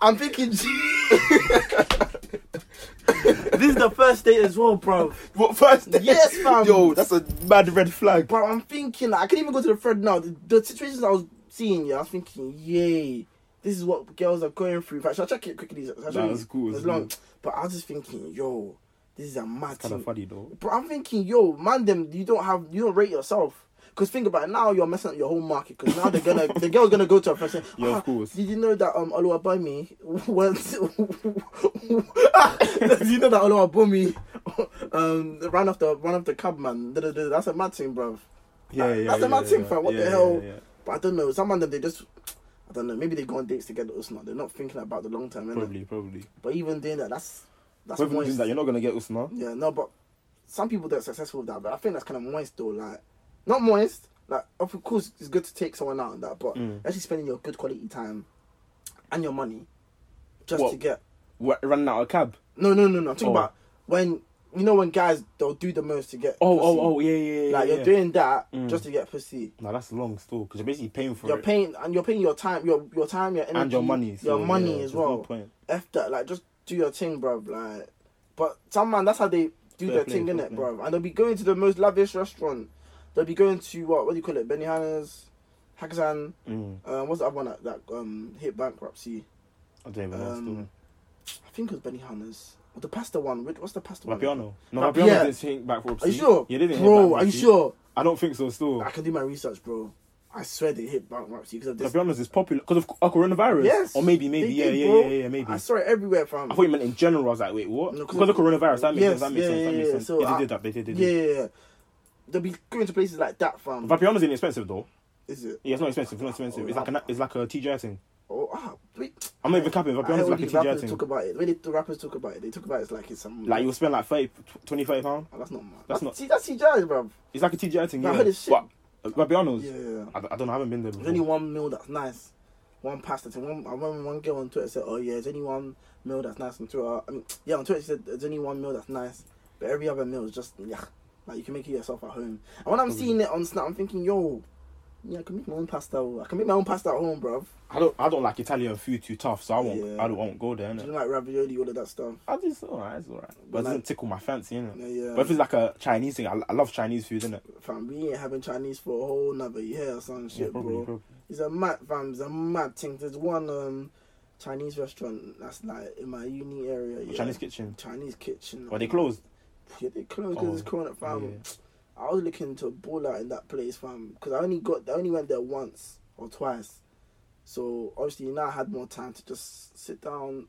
I'm thinking. [laughs] [laughs] [laughs] this is the first date as well, bro. What first? date? Yes, fam. Yo, that's a mad red flag. Bro, I'm thinking like, I can't even go to the thread now. The, the situations I was seeing, yeah, I was thinking, yay, this is what girls are going through. In fact, shall I check it quickly? Shall I Nah, you? it's cool, It's long. cool. But I was just thinking, yo, this is a mad Kind of funny though. Bro, I'm thinking, yo, man, them, you don't have, you don't rate yourself. Cause think about it, now you're messing up your whole market. Cause now they're gonna, the girl's gonna go to a person. [laughs] Yeah, of course. Did you know that um Oluwabami went? [laughs] [laughs] Did you know that Oluwabami um ran off the ran off the cab man? Da, da, da. That's a mad thing, bro. Yeah, yeah. That's yeah, a mad yeah, thing, fam. What Yeah, the hell? But I don't know. Some of them they just. I don't know. Maybe they go on dates together or not. They're not thinking about the long term. innit? Probably, probably. But even doing that, that's that's moist. that, you're not gonna get Usna. Yeah, no, but some people that are successful with that, but I think that's kind of moist though. Like, not moist. Like, of course, it's good to take someone out and that, but Mm. actually spending your good quality time and your money just What? to get. What, running out of a cab. No, no, no, no. I'm talking Oh. about when you know when guys they'll do the most to get. Oh, pussy. oh, oh, yeah, yeah, yeah. Like yeah. you're doing that Mm. just to get pussy. No, that's long still, because you're basically paying for You're it. paying and you're paying your time, your your time, your energy, and your money. your money yeah, as there's no well. point. F that, like just do your thing, bro. Like, but some man, that's how they do Fair their play, thing, fair innit, bro? And they'll be going to the most lavish restaurant. They'll be going to what? What do you call it? Benny Hanna's, Hakkasan. Mm. Uh, what's the other one that, that um hit bankruptcy? I don't even know. Um, I think it was Benihana's. Or the pasta one. What's the pasta still. one? No, Vap- yeah. didn't back for Are you sure? Yeah, didn't hit bro, are you sure? I don't think so. Still, I can do my research, bro. I swear they hit bankruptcy because of this. Vapiano's is popular because of uh, coronavirus. Yes. Or maybe, maybe, yeah, did, yeah, yeah, yeah, maybe. I saw it everywhere, fam. I thought you meant in general. I was like, wait, what? No, 'cause because of coronavirus. That makes Yes, sense. That makes yeah, sense. That makes yeah. sense. So yeah, they I- did that. They did. They did. yeah, yeah, yeah. They'll be going to places like that, fam. Vapiano's inexpensive though. Is it? Yeah, it's not expensive. It's not expensive. Oh, It's like a it's like a TGI thing. Oh, ah, wait. I'm not even capping. I heard Vapiano's all like a TGI rappers thing. talk about it. They, the rappers talk about it, they talk about it like it's some. Like you'll spend like 30, 20, 30 pounds. Oh, that's not mad. That's That's, not- See, that's CGI, bro. It's like a TGI thing. I Yeah. heard it's shit. Uh, Vapiano's. Yeah, yeah. yeah. I, I don't know. I haven't been there There's only one meal that's nice. One pasta thing. One, I remember one girl on Twitter said, "Oh yeah, there's only one meal that's nice on Twitter." I mean, yeah, on Twitter she said there's only one meal that's nice, but every other meal is just yeah, like you can make it yourself at home. And when I'm seeing it on Snap, I'm thinking, yo, Yeah, I can make my own pasta. I can make my own pasta at home, bruv. I don't I don't like Italian food too tough, so I won't Yeah. I don't, won't go there. Do you like ravioli, all of that stuff? I just alright, it's alright, but But it doesn't like- tickle my fancy, innit? Yeah, yeah. But if it's like a Chinese thing, I, I love Chinese food, innit? fam, we ain't having Chinese for a whole another year or some shit, Yeah, probably, bro. probably. It's a mad, fam. It's a mad thing. There's one um Chinese restaurant that's like in my uni area. Yeah. Chinese kitchen. Chinese kitchen. But they closed. Yeah, they closed because Oh, it's corona, fam. yeah. I was looking to ball out in that place, fam, because I only got, I only went there once or twice. So obviously now I had more time to just sit down,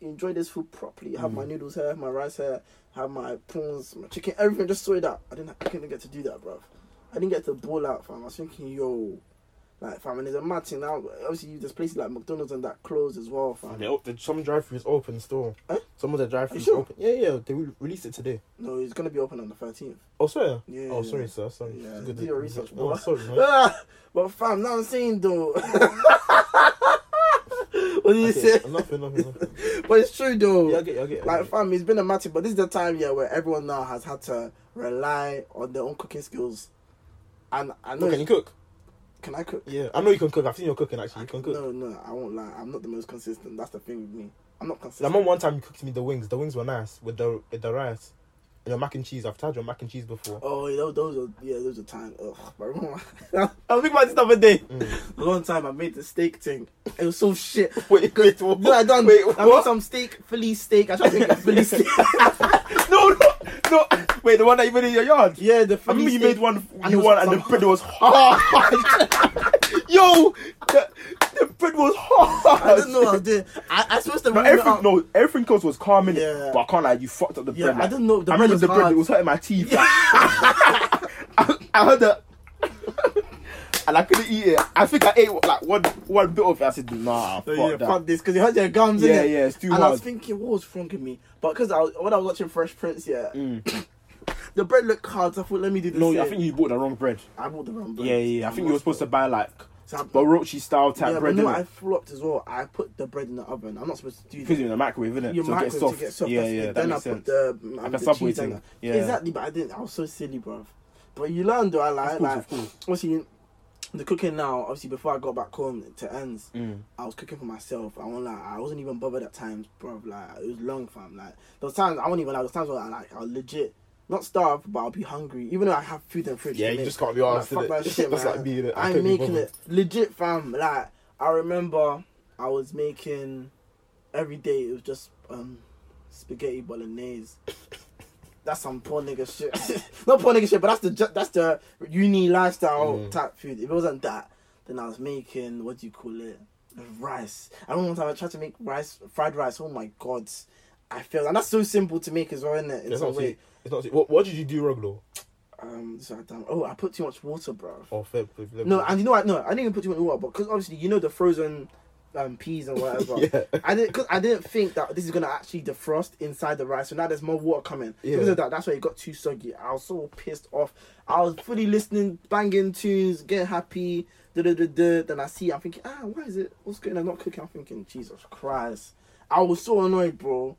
enjoy this food properly. Have my Mm. noodles here, my rice here, have my prawns, my chicken, everything. Just sorted out. I didn't, I couldn't get to do that, bruv. I didn't get to ball out, fam. I was thinking, yo, like, fam, and there's a mad thing now. Obviously, there's places like McDonald's and that closed as well, fam. They, op- the- some drive-throughs open still. Huh? Some of the drive-throughs sure? open. Yeah, yeah. They re- released it today. No, it's gonna be open on the 13th. Oh, sorry. Yeah. Oh, sorry, sir. Sorry. Yeah, Good do your research, Oh, sorry, man. [laughs] But fam, now I'm saying though. [laughs] what did you Okay, say? Enough, enough, enough. [laughs] But it's true though. Yeah, I get, it, I get. it, I like get fam, it's been a matter, but this is the time yeah where everyone now has had to rely on their own cooking skills. And I know Look, can you cook? Can I cook? Yeah, I know you can cook. I've seen you cooking actually. You can cook. No, no, I won't lie. I'm not the most consistent. That's the thing with me. I'm not consistent. I remember one time you cooked me the wings. The wings were nice with the with the rice and your mac and cheese. I've tried your mac and cheese before. Oh, yeah, those, those are yeah, those are time. Ugh, but I remember- I was thinking about this the other day. Mm. One time I made the steak thing. It was so shit. [laughs] Wait, wait, what? No, I done. Wait, I made some steak, Philly steak. I tried to make a [laughs] Philly steak. [laughs] No, no, [laughs] no. Wait, the one that you made in your yard. yeah, the I remember you made one. And You won, and the bread was [laughs] oh hard. Yo, the, the bread was hard. I don't know I doing. I, I supposed to No, everything, no, everything else was calm in it. Yeah. But I can't lie, you fucked up the Yeah, bread. I like- didn't know the I bread remember was the bread. hard. It was hurting my teeth. [laughs] I, I heard that, and I couldn't eat it. I think I ate like one one bit of it. I said, Nah, fuck yeah, that. fuck this because it hurt your gums. Yeah, innit? yeah, it's too and I was hard. thinking, what was wrong with me? But because I was, when I was watching Fresh Prince, yeah, Mm. [coughs] the bread looked hard. So I thought, let me do this. No, same. I think you bought the wrong bread. I bought the wrong bread. Yeah, yeah. yeah. I think you were supposed to buy like So I- Barochi style type yeah, bread. but no. I flopped as well. I put the bread in the oven. I'm not supposed to do Put it that. in the microwave, innit? Your so it microwave gets soft. to get soft. Yeah, that's yeah. it. That Then I makes put sense. the um, Like a the Subway cheese thing. Yeah. Exactly, but I didn't. I was so silly, bro. But you learn, though. I like, Of course, like of course. obviously the cooking now. Obviously, before I got back home to ends, Mm. I was cooking for myself. I won't lie. I wasn't even bothered at times, bro. Like it was long, fam. Like those times, I won't even lie. Those times where I like, I was legit. Not starve, but I'll be hungry. Even though I have food in the fridge. Yeah, you just can't be Like, arsed, fuck innit? that [laughs] shit, That's man. like me. I ain't making it legit, fam. Like I remember, I was making every day. It was just um spaghetti bolognese. [laughs] That's some poor nigga shit. [laughs] Not poor nigga shit, but that's the that's the uni lifestyle Mm. type food. If it wasn't that, then I was making what do you call it? Rice. I remember one time I tried to make rice, fried rice. Oh my god, I failed, and that's so simple to make as well, isn't it? In It's some not way. sweet. It's not sweet. What, what did you do wrong though? Um, so I done. Oh, I put too much water, bro. Oh, fair. fair, fair No, and you know what? No, I didn't even put too much water, but because obviously you know the frozen um, peas and [laughs] whatever. Yeah. I didn't because I didn't think that this is gonna actually defrost inside the rice. So now there's more water coming. Yeah. Because of that, that's why it got too soggy. I was so pissed off. I was fully listening, banging tunes, getting happy. Da, da, da, da. Then I see, I'm thinking, ah, why is it? What's going on? I'm not cooking. I'm thinking, Jesus Christ. I was so annoyed, bro.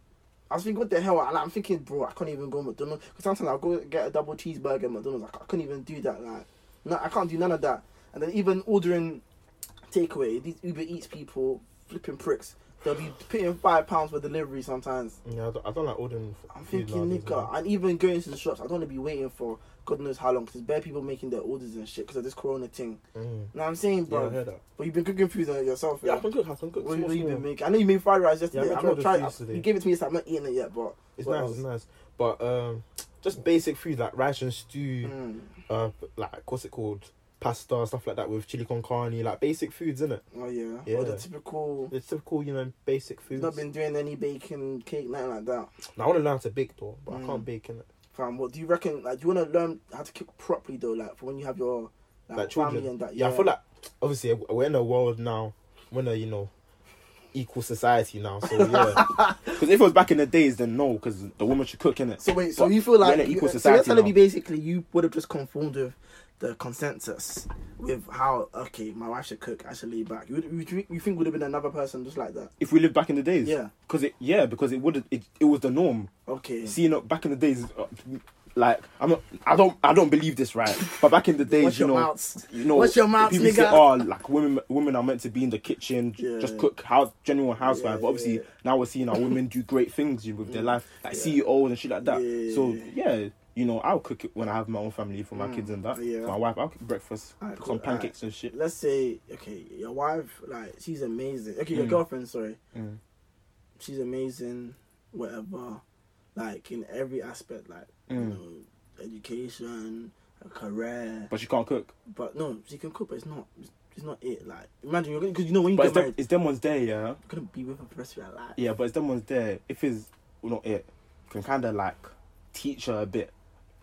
I was thinking, what the hell? And I'm thinking, bro, I can't even go McDonald's. Because sometimes I'll go get a double cheeseburger at McDonald's. i couldn't even do that. Like, no, I can't do none of that. And then even ordering takeaway, these Uber Eats people, flipping pricks. They'll be paying five pounds for delivery sometimes. Yeah, I don't, I don't like ordering. I'm thinking, nigga, and even going to the shops, I don't want to be waiting for God knows how long because there's bare people making their orders and shit because of this corona thing. Mm. Know what I'm saying, Yeah, bro? That. But you've been cooking food on yourself, Yeah, yeah? I can cook. I can cook. What, what you been making? I know you made fried rice yesterday. Yeah, I'm not trying. yesterday. You gave it to me, so I'm not eating it yet. But It's nice. else? It's nice. But um, just basic food like rice and stew. Mm. Uh, like what's it called? Pasta stuff like that with chili con carne. Like basic foods, innit? Oh yeah. Yeah. Or the typical. The typical, you know, basic foods. Not been doing any baking, cake, nothing like that. Now, I want to learn how to bake though, but I Mm. can't bake in it. Fam, what do you reckon? Like, do you want to learn how to cook properly though? Like for when you have your like, Like family children. and that. Yeah, I feel like obviously we're in a world now, we're in a you know equal society now. So yeah, [laughs] [laughs] Because if it was back in the days, then no, because the woman should cook in it. So wait, so But you feel like in an equal so you're telling now. me basically you would have just conformed with the consensus with how okay my wife should cook. I should lay back. You would you, think- you think would have been another person just like that? If we lived back in the days, Yeah. because it yeah, because it would it, it was the norm. Okay. See, you know, back in the days, uh, like I'm not, I don't I don't believe this right. But back in the days, you know, mouths. you know, Watch your mouths, people say, oh, like women women are meant to be in the kitchen, Yeah. just cook house general housewife Yeah, but obviously yeah. now we're seeing our women do great things with their life, like CEOs and shit like that. So yeah. You know, I'll cook it when I have my own family for my kids and that. Yeah. My wife, I'll cook breakfast, cook cool. some pancakes and shit. Let's say, okay, your wife, like, she's amazing. Okay, your Mm. girlfriend, sorry. Mm. She's amazing, whatever. Like, in every aspect, like, you Mm. know, education, her career. But she can't cook. But no, she can cook, but it's not. It's, it's not it. Like, imagine you're gonna, because you know when you But get it's them, married, it's them ones there, yeah. you're gonna be with her for the rest of your life. Yeah, but it's them ones there. If it's not it, you can kind of like teach her a bit.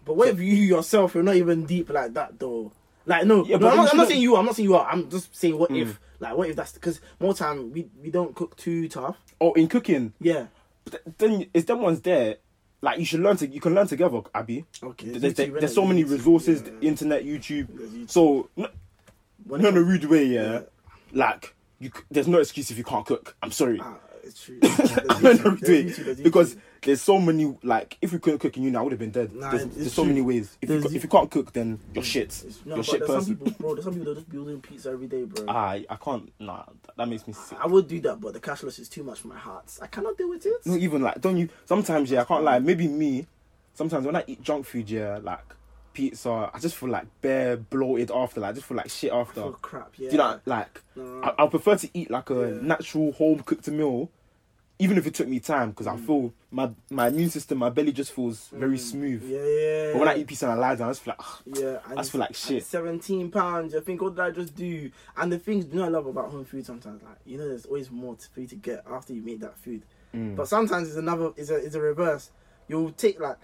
But what if you yourself, you're not even deep like that though? Like no, Yeah, no, but I'm, not, I'm not saying you. I'm not saying you are. I'm just saying what Mm. if, like, what if that's because more time we we don't cook too tough. Oh, in cooking, Yeah. but th- then it's them ones there. Like you should learn to, you can learn together, Abby. Okay. There's, there's, so many resources, yeah. the internet, YouTube. YouTube. So no, When not it in a comes- rude way, yeah. Yeah. Like you, there's no excuse if you can't cook. I'm sorry. Ah, it's true. not in a There's rude YouTube, way there's YouTube, because there's so many. Like if we couldn't cook in uni, I would have been dead. Nah, there's there's so many ways. If you, if you can't cook, then you're shit. It's- no, you're shit there's some person. people, bro. There's some people that just building pizza every day, bro. Ah, I, I can't. Nah, that makes me sick. I would do that, but the cash loss is too much for my heart. I cannot deal with it. Not even like, don't you? Sometimes, yeah, I can't lie. Maybe me. Sometimes when I eat junk food, yeah, like pizza, I just feel like bare bloated after. Like, I just feel like shit after. Oh crap! Yeah. Do you know? Like, No. I, I prefer to eat like a Yeah. natural home cooked meal, even if it took me time, because Mm. I feel my my immune system, my belly just feels very smooth. Yeah, yeah. But when I eat pizza and I lie down, I just feel like, ugh, Yeah, I just feel like shit. Seventeen pounds. I think what did I just do? And the things you know I love about home food sometimes, like you know, there's always more to- for you to get after you make that food. Mm. But sometimes it's another, it's a, it's a reverse. You'll take like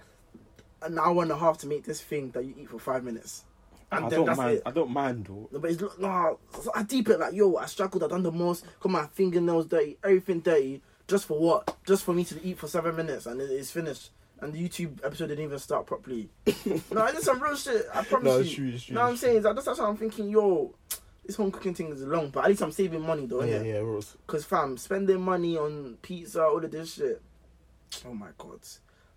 an hour and a half to make this thing that you eat for five minutes, and I then don't that's mind. it. I don't mind though. No, but it's no. I deep it like yo. I struggled. I done the most. Got my fingernails dirty. Everything dirty. Just for what? Just for me to eat for seven minutes and it- it's finished. And the YouTube episode didn't even start properly. [laughs] no, it's some real shit. I promise No, you. it's true, it's true, No, I'm saying is that that's what I'm thinking. Yo, this home cooking thing is long, but at least I'm saving money though. yeah, yeah, Rose. Cause fam, spending money on pizza, all of this shit. Oh my god.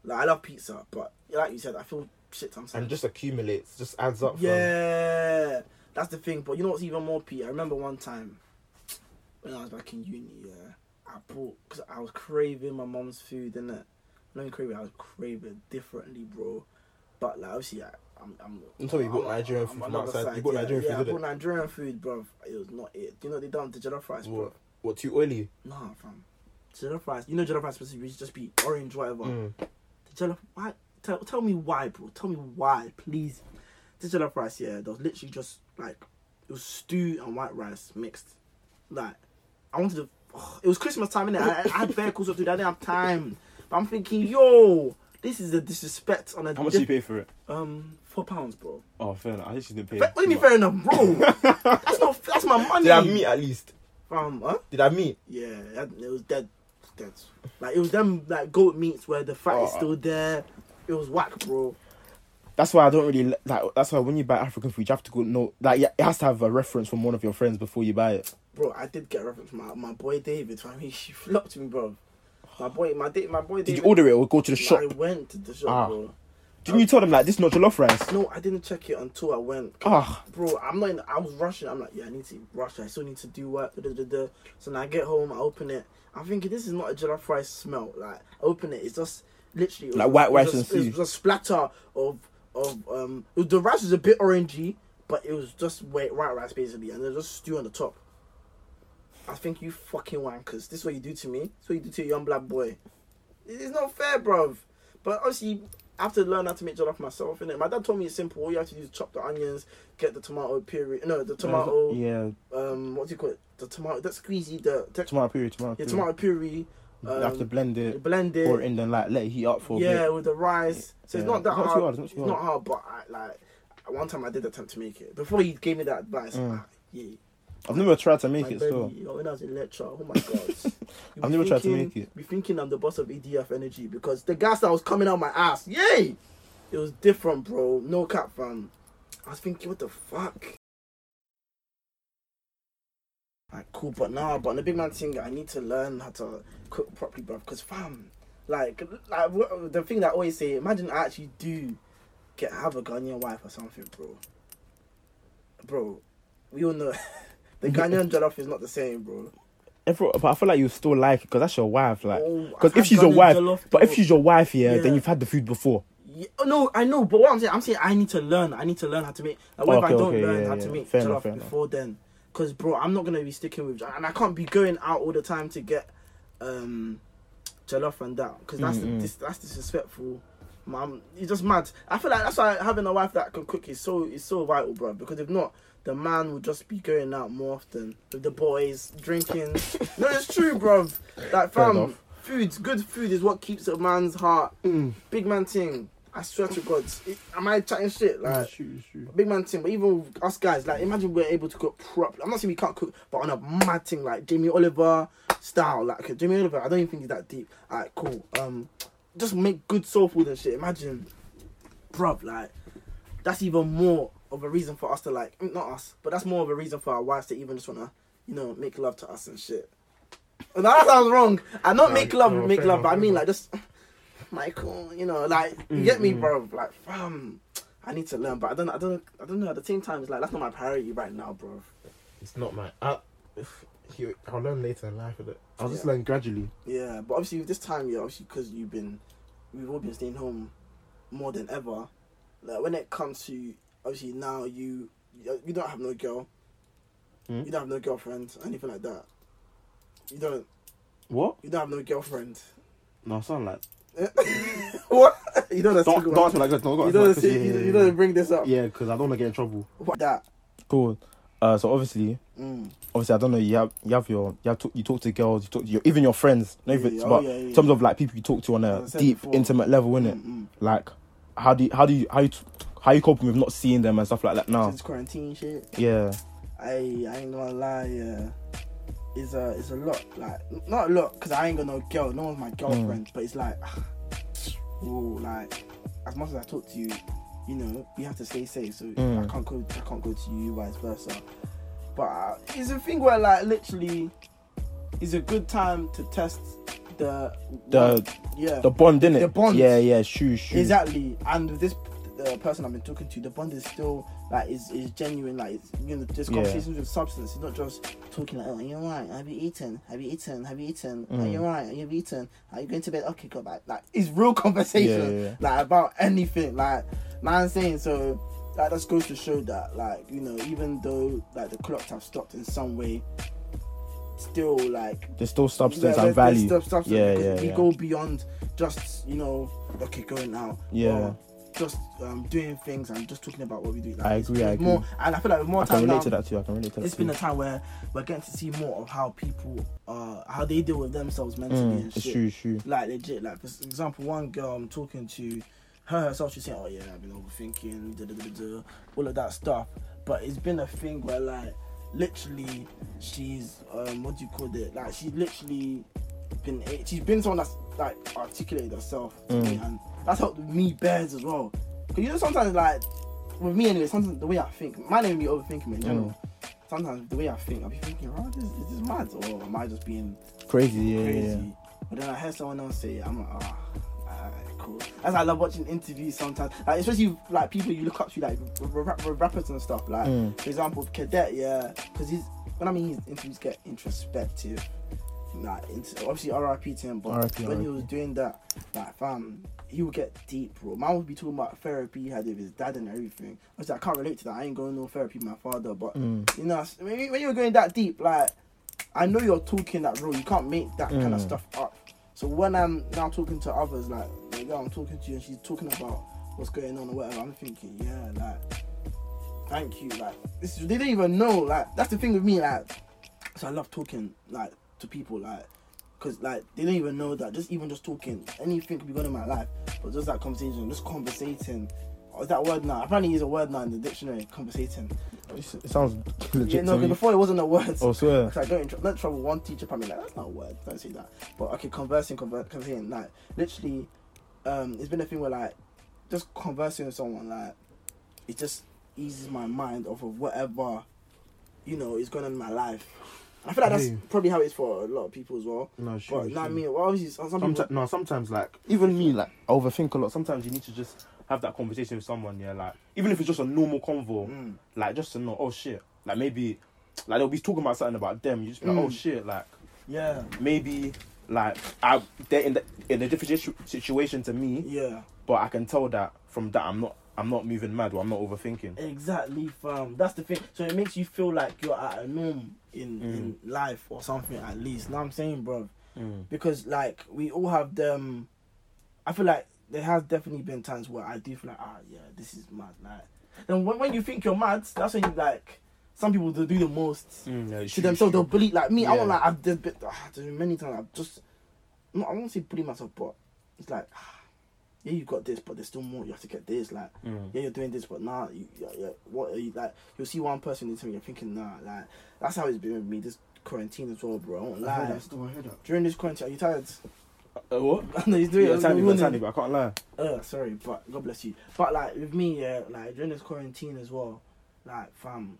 Like I love pizza, but like you said, I feel shit sometimes. And just accumulates, just adds up. Yeah, that's the thing. But you know what's even more Pete? I remember one time when I was back in uni. Yeah, I bought because I was craving my mom's food, and it. Not even craving, I was craving differently, bro. But like obviously, I, I'm. I'm You told me you bought Nigerian I'm food from outside. You bought yeah, Nigerian yeah, food, I didn't bought Nigerian food, bro. It was not it. You know they done the jollof rice, bro? What? What, too oily? Nah, fam. Jollof rice. You know jollof rice supposed to just be orange, whatever. Mm. Jollof. Why? Tell, tell me why, bro. Tell me why, please. This jollof rice, yeah, that was literally just like it was stew and white rice mixed. Like I wanted to. oh, it was Christmas time, innit? I, I had bare calls up to do. I didn't have time. But I'm thinking, yo, this is a disrespect on a. How much did you pay for it? Um, four pounds, bro. Oh, fair enough. I actually didn't pay. Fa- What do you mean fair enough, bro? that's not. That's my money. [laughs] Did I meat at least? Um, huh? Did I meat? Yeah, it was dead. Like it was them like goat meats where the fat is Oh. still there. It was whack, bro. That's why I don't really like. That's why when you buy African food, you have to go know like it has to have a reference from one of your friends before you buy it. Bro, I did get a reference from my, my boy David. I mean, she flopped me, bro. My boy, my my boy Did you order it or go to the shop? I went to the shop, Ah. bro. Didn't you tell them like this is not jollof rice? No, I didn't check it until I went. Ah, Bro, I'm not. In, I was rushing. I'm like, yeah, I need to rush. I still need to do work. Da, da, da. So now I get home, I open it. I'm thinking this is not a jollof rice smell. Like, I open it. It's just literally it was Like white rice just- and It was a splatter of of um. was- the rice was a bit orangey, but it was just white white rice basically, and there's just stew on the top. I think you fucking wankers. This is what you do to me. This is what you do to a young black boy. It's not fair, bruv. But obviously, I have to learn how to make jollof myself. Innit? My dad told me it's simple. All you have to do is chop the onions, get the tomato puree. No, the tomato. Yeah, Um, what do you call it? The tomato. That squeezy. The te- tomato puree, tomato yeah, tomato puree. you have to Um, blend it, blend it. pour it in, then like let it heat up for a yeah, with the rice. So it's not that It's not hard. too hard, it's not too It's not hard, but I, like one time I did attempt to make it. Before he gave me that advice, Mm. ah, yeah. I've never tried to make my it belly, still. yo, when I was in lecture, oh my god. [laughs] I've never tried to thinking- make it. Be thinking I'm the boss of EDF Energy because the gas that was coming out my ass, yay! It was different, bro. No cap, fam. I was thinking, what the fuck? Like, cool, but nah, but on the big man thing, I need to learn how to cook properly, bro. Because, fam, like, like the thing that I always say, imagine I actually do get have a Ghanaian wife or something, bro. Bro, we all know [laughs] the Ghanaian jollof is not the same, bro. Every, but I feel like you still like it because that's your wife, like. Oh, Because I've if she's your wife, but if she's your wife, yeah, Yeah. then you've had the food before. Yeah, oh, no, I know, but what I'm saying, I'm saying I need to learn. I need to learn how to make. Like, what if I don't okay, learn yeah, how to make Fair enough, fair enough. before then? Because, bro, I'm not gonna be sticking with, and I can't be going out all the time to get um jollof and that, because that's Mm, mm. dis- that's disrespectful. Mom, it's just mad. I feel like that's why having a wife that can cook is so is so vital, bro. Because if not, the man will just be going out more often with the boys, drinking. [laughs] no, it's true, bro. Like, fam, food, good food is what keeps a man's heart. Big man thing. I swear to God. It- am I chatting shit? Like, big man thing. But even us guys, like, imagine we're able to cook properly. I'm not saying we can't cook, but on a mad thing, like Jamie Oliver style. Like, Jamie Oliver, I don't even think he's that deep. Alright, cool. Um, just make good soul food and shit. Imagine, bruv, like, that's even more of a reason for us to, like, not us, but that's more of a reason for our wives to even just wanna, you know, make love to us and shit. And that sounds wrong. I not make love, no, make love, but I mean like just [laughs] Michael, you know, like you get me, mm. bro. Like, fam, I need to learn, but I don't, I don't, I don't know. At the same time, it's like that's not my priority right now, bro. It's not my. I, I'll learn later in life. I'll just Yeah. learn gradually. Yeah, but obviously with this time, yeah, obviously because you've been, we've all been staying home more than ever. Like when it comes to obviously now you, you don't have no girl, Hmm? you don't have no girlfriend, anything like that. You don't, What? you don't have no girlfriend. No, sound like. [laughs] what? You don't. Don't, Don't, don't ask me like that. No, you don't don't. ask See, me like you, that. you don't bring this up. Yeah, because I don't want to get in trouble. What that? Cool. Uh, so obviously, Mm. obviously, I don't know. You have, you have your, you have to, you talk to girls, you talk to your, even your friends, not even, Yeah, oh, but yeah, yeah. in terms of like people you talk to on a deep, before. intimate level, innit? Mm, mm. Like, how do you, how do you, how you, how you coping with not seeing them and stuff like that now? Since quarantine shit. Yeah. I I ain't gonna lie, yeah. It's a it's a lot, like not a lot, cause I ain't got no girl, no one's my girlfriend, but it's like, [sighs] ooh, like as much as I talk to you, you know, we have to stay safe, so Mm. I can't go, I can't go to you, vice versa. But uh, it's a thing where like literally, it's a good time to test the The yeah the bond, innit? The bond. Yeah, yeah. Shoe, shoe. Exactly, and with this the person I've been talking to, the bond is still like is is genuine. Like it's, you know, there's Yeah. conversations with substance. It's not just talking like, oh, you're right. Have you eaten? Have you eaten? Have you eaten? Are Mm. you right? Have you eaten? Are you going to bed? Okay, go back. Like it's real [laughs] conversation. Yeah, yeah, yeah. Like about anything. Like man I'm saying so. That just goes to show that, like you know, even though like the clocks have stopped in some way, still like There's still substance yeah, and value. still substance Yeah, yeah, we yeah. go beyond just you know okay going out Yeah. just um, doing things and just talking about what we do like, I agree, I it's more agree. and I feel like with more I can relate now to that too. I can relate to that it's too. been a time where we're getting to see more of how people uh how they deal with themselves mentally Mm, and it's shit true, it's true. like legit like for example one girl I'm talking to her herself she's saying oh yeah I've been overthinking da, da, da, all of that stuff but it's been a thing where like literally she's um what do you call it like she's literally been she's been someone that's like articulated herself to me Mm. and that's helped me bears as well because you know sometimes like with me anyway sometimes the way I think my name be overthinking in general Mm. sometimes the way I think I'll be thinking oh this is this mad or am I just being Crazy, yeah, yeah, crazy. yeah. But then I heard someone else say, I'm like, ah, alright, cool. Why I love watching interviews sometimes. Like, especially like people you look up to, like rap- rappers and stuff. Like, Mm. for example, Cadet, yeah, because he's when I mean his interviews get introspective. Like, obviously RIP to him, but RIP, when he was doing that, like, fam, he would get deep, bro. Man would be talking about therapy he had with his dad and everything. Obviously, I can't relate to that. I ain't going no therapy with my father, but Mm. you know, when you- when you're going that deep, like, I know you're talking that real. You can't make that kind of Mm. stuff up. So when I'm now talking to others, like, yo, I'm talking to you and she's talking about what's going on or whatever, I'm thinking, yeah, like, thank you. Like, this is, they don't even know. Like, that's the thing with me. Like, so I love talking, like, to people, like, because, like, they don't even know that just even just talking, anything could be going on in my life, but just that conversation, just conversating. Oh, is that word now? Apparently, use a word now in the dictionary, conversating. It sounds legit Yeah, no, 'cause before it wasn't a word. Oh, swear. [laughs] So I got in tr- not trouble. One teacher probably like that's not a word. Don't say that. But okay, conversing, conver- conversing. Like literally, um, it's been a thing where like just conversing with someone like it just eases my mind off of whatever you know is going on in my life. I feel like that's Hey. probably how it is for a lot of people as well. No, sure. but not sure. me. Well, obviously, some some people. Sometimes, no, sometimes like Even me, like, I overthink a lot. Sometimes you need to just have that conversation with someone, yeah, like even if it's just a normal convo, Mm. like just to know, oh shit, like maybe, like they'll be talking about something about them, you just be like, Mm. oh shit, like Yeah. maybe, like I they're in the in a different situ- situation to me, Yeah. but I can tell that from that I'm not I'm not moving mad or I'm not overthinking. Exactly, fam. That's the thing. So it makes you feel like you're at a norm in in life or something at least. Know what I'm saying, bro? Mm. Because like we all have them. I feel like there has definitely been times where I do feel like, ah, yeah, this is mad. Like, then when, when you think you're mad, that's when you like. Some people do do the most Mm, yeah, to shoot, themselves. They'll shoot. bully like me. I Yeah. won't like. I've there's been, there's been many times I've just. No, I won't say bully myself, but it's like, ah, yeah, you got this, but there's still more. You have to get this. Like, Mm. yeah, you're doing this, but nah, you, yeah, yeah, what are you like? You'll see one person in something, you're thinking, nah, like that's how it's been with me this quarantine as well, bro. I won't lie. that still, I heard that. During this quarantine, are you tired? Uh, what? [laughs] no, he's doing Yeah, it. tiny, You're bit, tiny, but I can't lie. Uh, sorry, but God bless you. But like with me, yeah, like during this quarantine as well, like fam,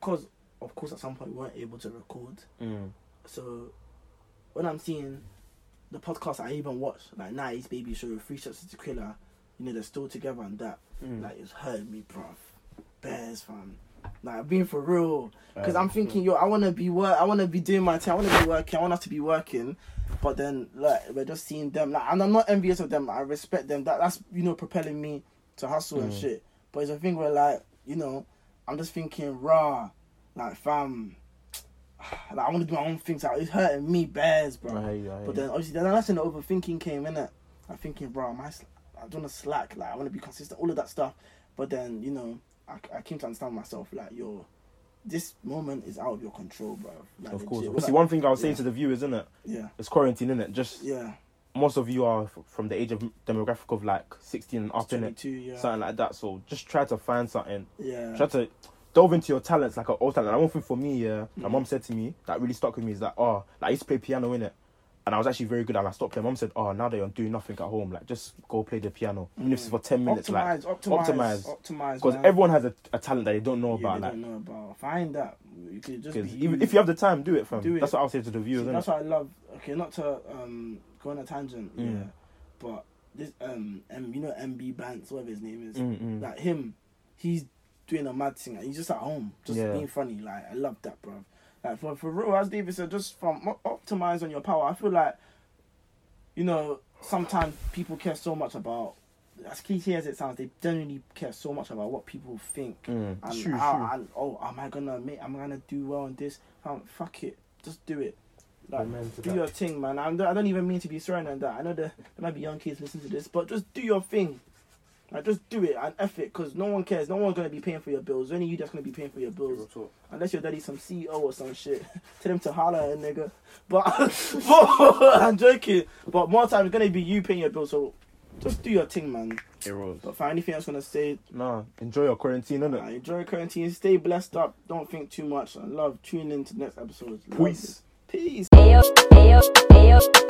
cause of course at some point we weren't able to record. Mm. So when I'm seeing the podcast I even watched, like Nice Baby Show, Three Shots of Tequila, you know, they're still together and that, Mm. like it's hurting me, bruv. Bears, fam. Like being for real, because Um, I'm thinking, yo, I wanna be work, I wanna be doing my thing, I wanna be working, I want us to be working, but then like we're just seeing them, like, and I'm not envious of them. I respect them. That that's you know propelling me to hustle and Mm. shit. But it's a thing where like you know, I'm just thinking raw, like fam. [sighs] Like I want to do my own things. Like, it's hurting me, bears, bro. I hear you, I hear But then obviously then that's when the overthinking came in it. I'm thinking, bro, am I, I don't want to slack. Like I want to be consistent, all of that stuff. But then you know, I, I came to understand myself. Like yo, this moment is out of your control, bro. Like, Of course. legit. Like, one thing I was saying yeah. to the viewers, isn't it? Yeah, It's quarantine, isn't it? Just yeah. Most of you are f- from the age of demographic of like 16 and up in it, yeah, something like that. So just try to find something. yeah. Try to delve into your talents like an old talent. And one thing for me, yeah, my Mm. mom said to me that really stuck with me is that oh, like I used to play piano in it, and I was actually very good. And I stopped playing. Mom said, oh, now that you're doing nothing at home, like just go play the piano, even if it's for 10 minutes, like optimize, optimize, optimize. optimize. because everyone has a, a talent that they don't know Yeah, about. they like, don't know about. Find that. You could just be. even if you have the time, do it, fam. Do it. That's what I'll say to the viewers. See, that's what I love. Okay, not to um go on a tangent, yeah, Mm. but this um M, you know MB Bance, whatever his name is, Mm, mm. like him, he's doing a mad thing. He's just at home, just Yeah. being funny. Like I love that, bro. Like for for real, as David said, just from op- optimize on your power. I feel like, you know, sometimes people care so much about. As cliche as it sounds, they genuinely care so much about what people think Mm. and, True, how, true. and oh, am I gonna make? Am I gonna do well on this? Um, fuck it, just do it. Like, to do your thing, man. I'm, I don't even mean to be swearing and that. I know there, there might be young kids listening to this, but just do your thing. Like, just do it and F it, because no one cares. No one's gonna be paying for your bills. Only you that's gonna be paying for your bills. Unless your daddy's some CEO or some shit. [laughs] Tell him to holler at a nigga. But, but [laughs] I'm joking. But more time it's gonna be you paying your bills. So just do your thing, man. Heroes. But for anything else gonna say, Nah, enjoy your quarantine, innit? uh, enjoy your quarantine. Stay blessed up. Don't think too much. I love. tuning in to the next episode. Peace. Peace ayo, ayo.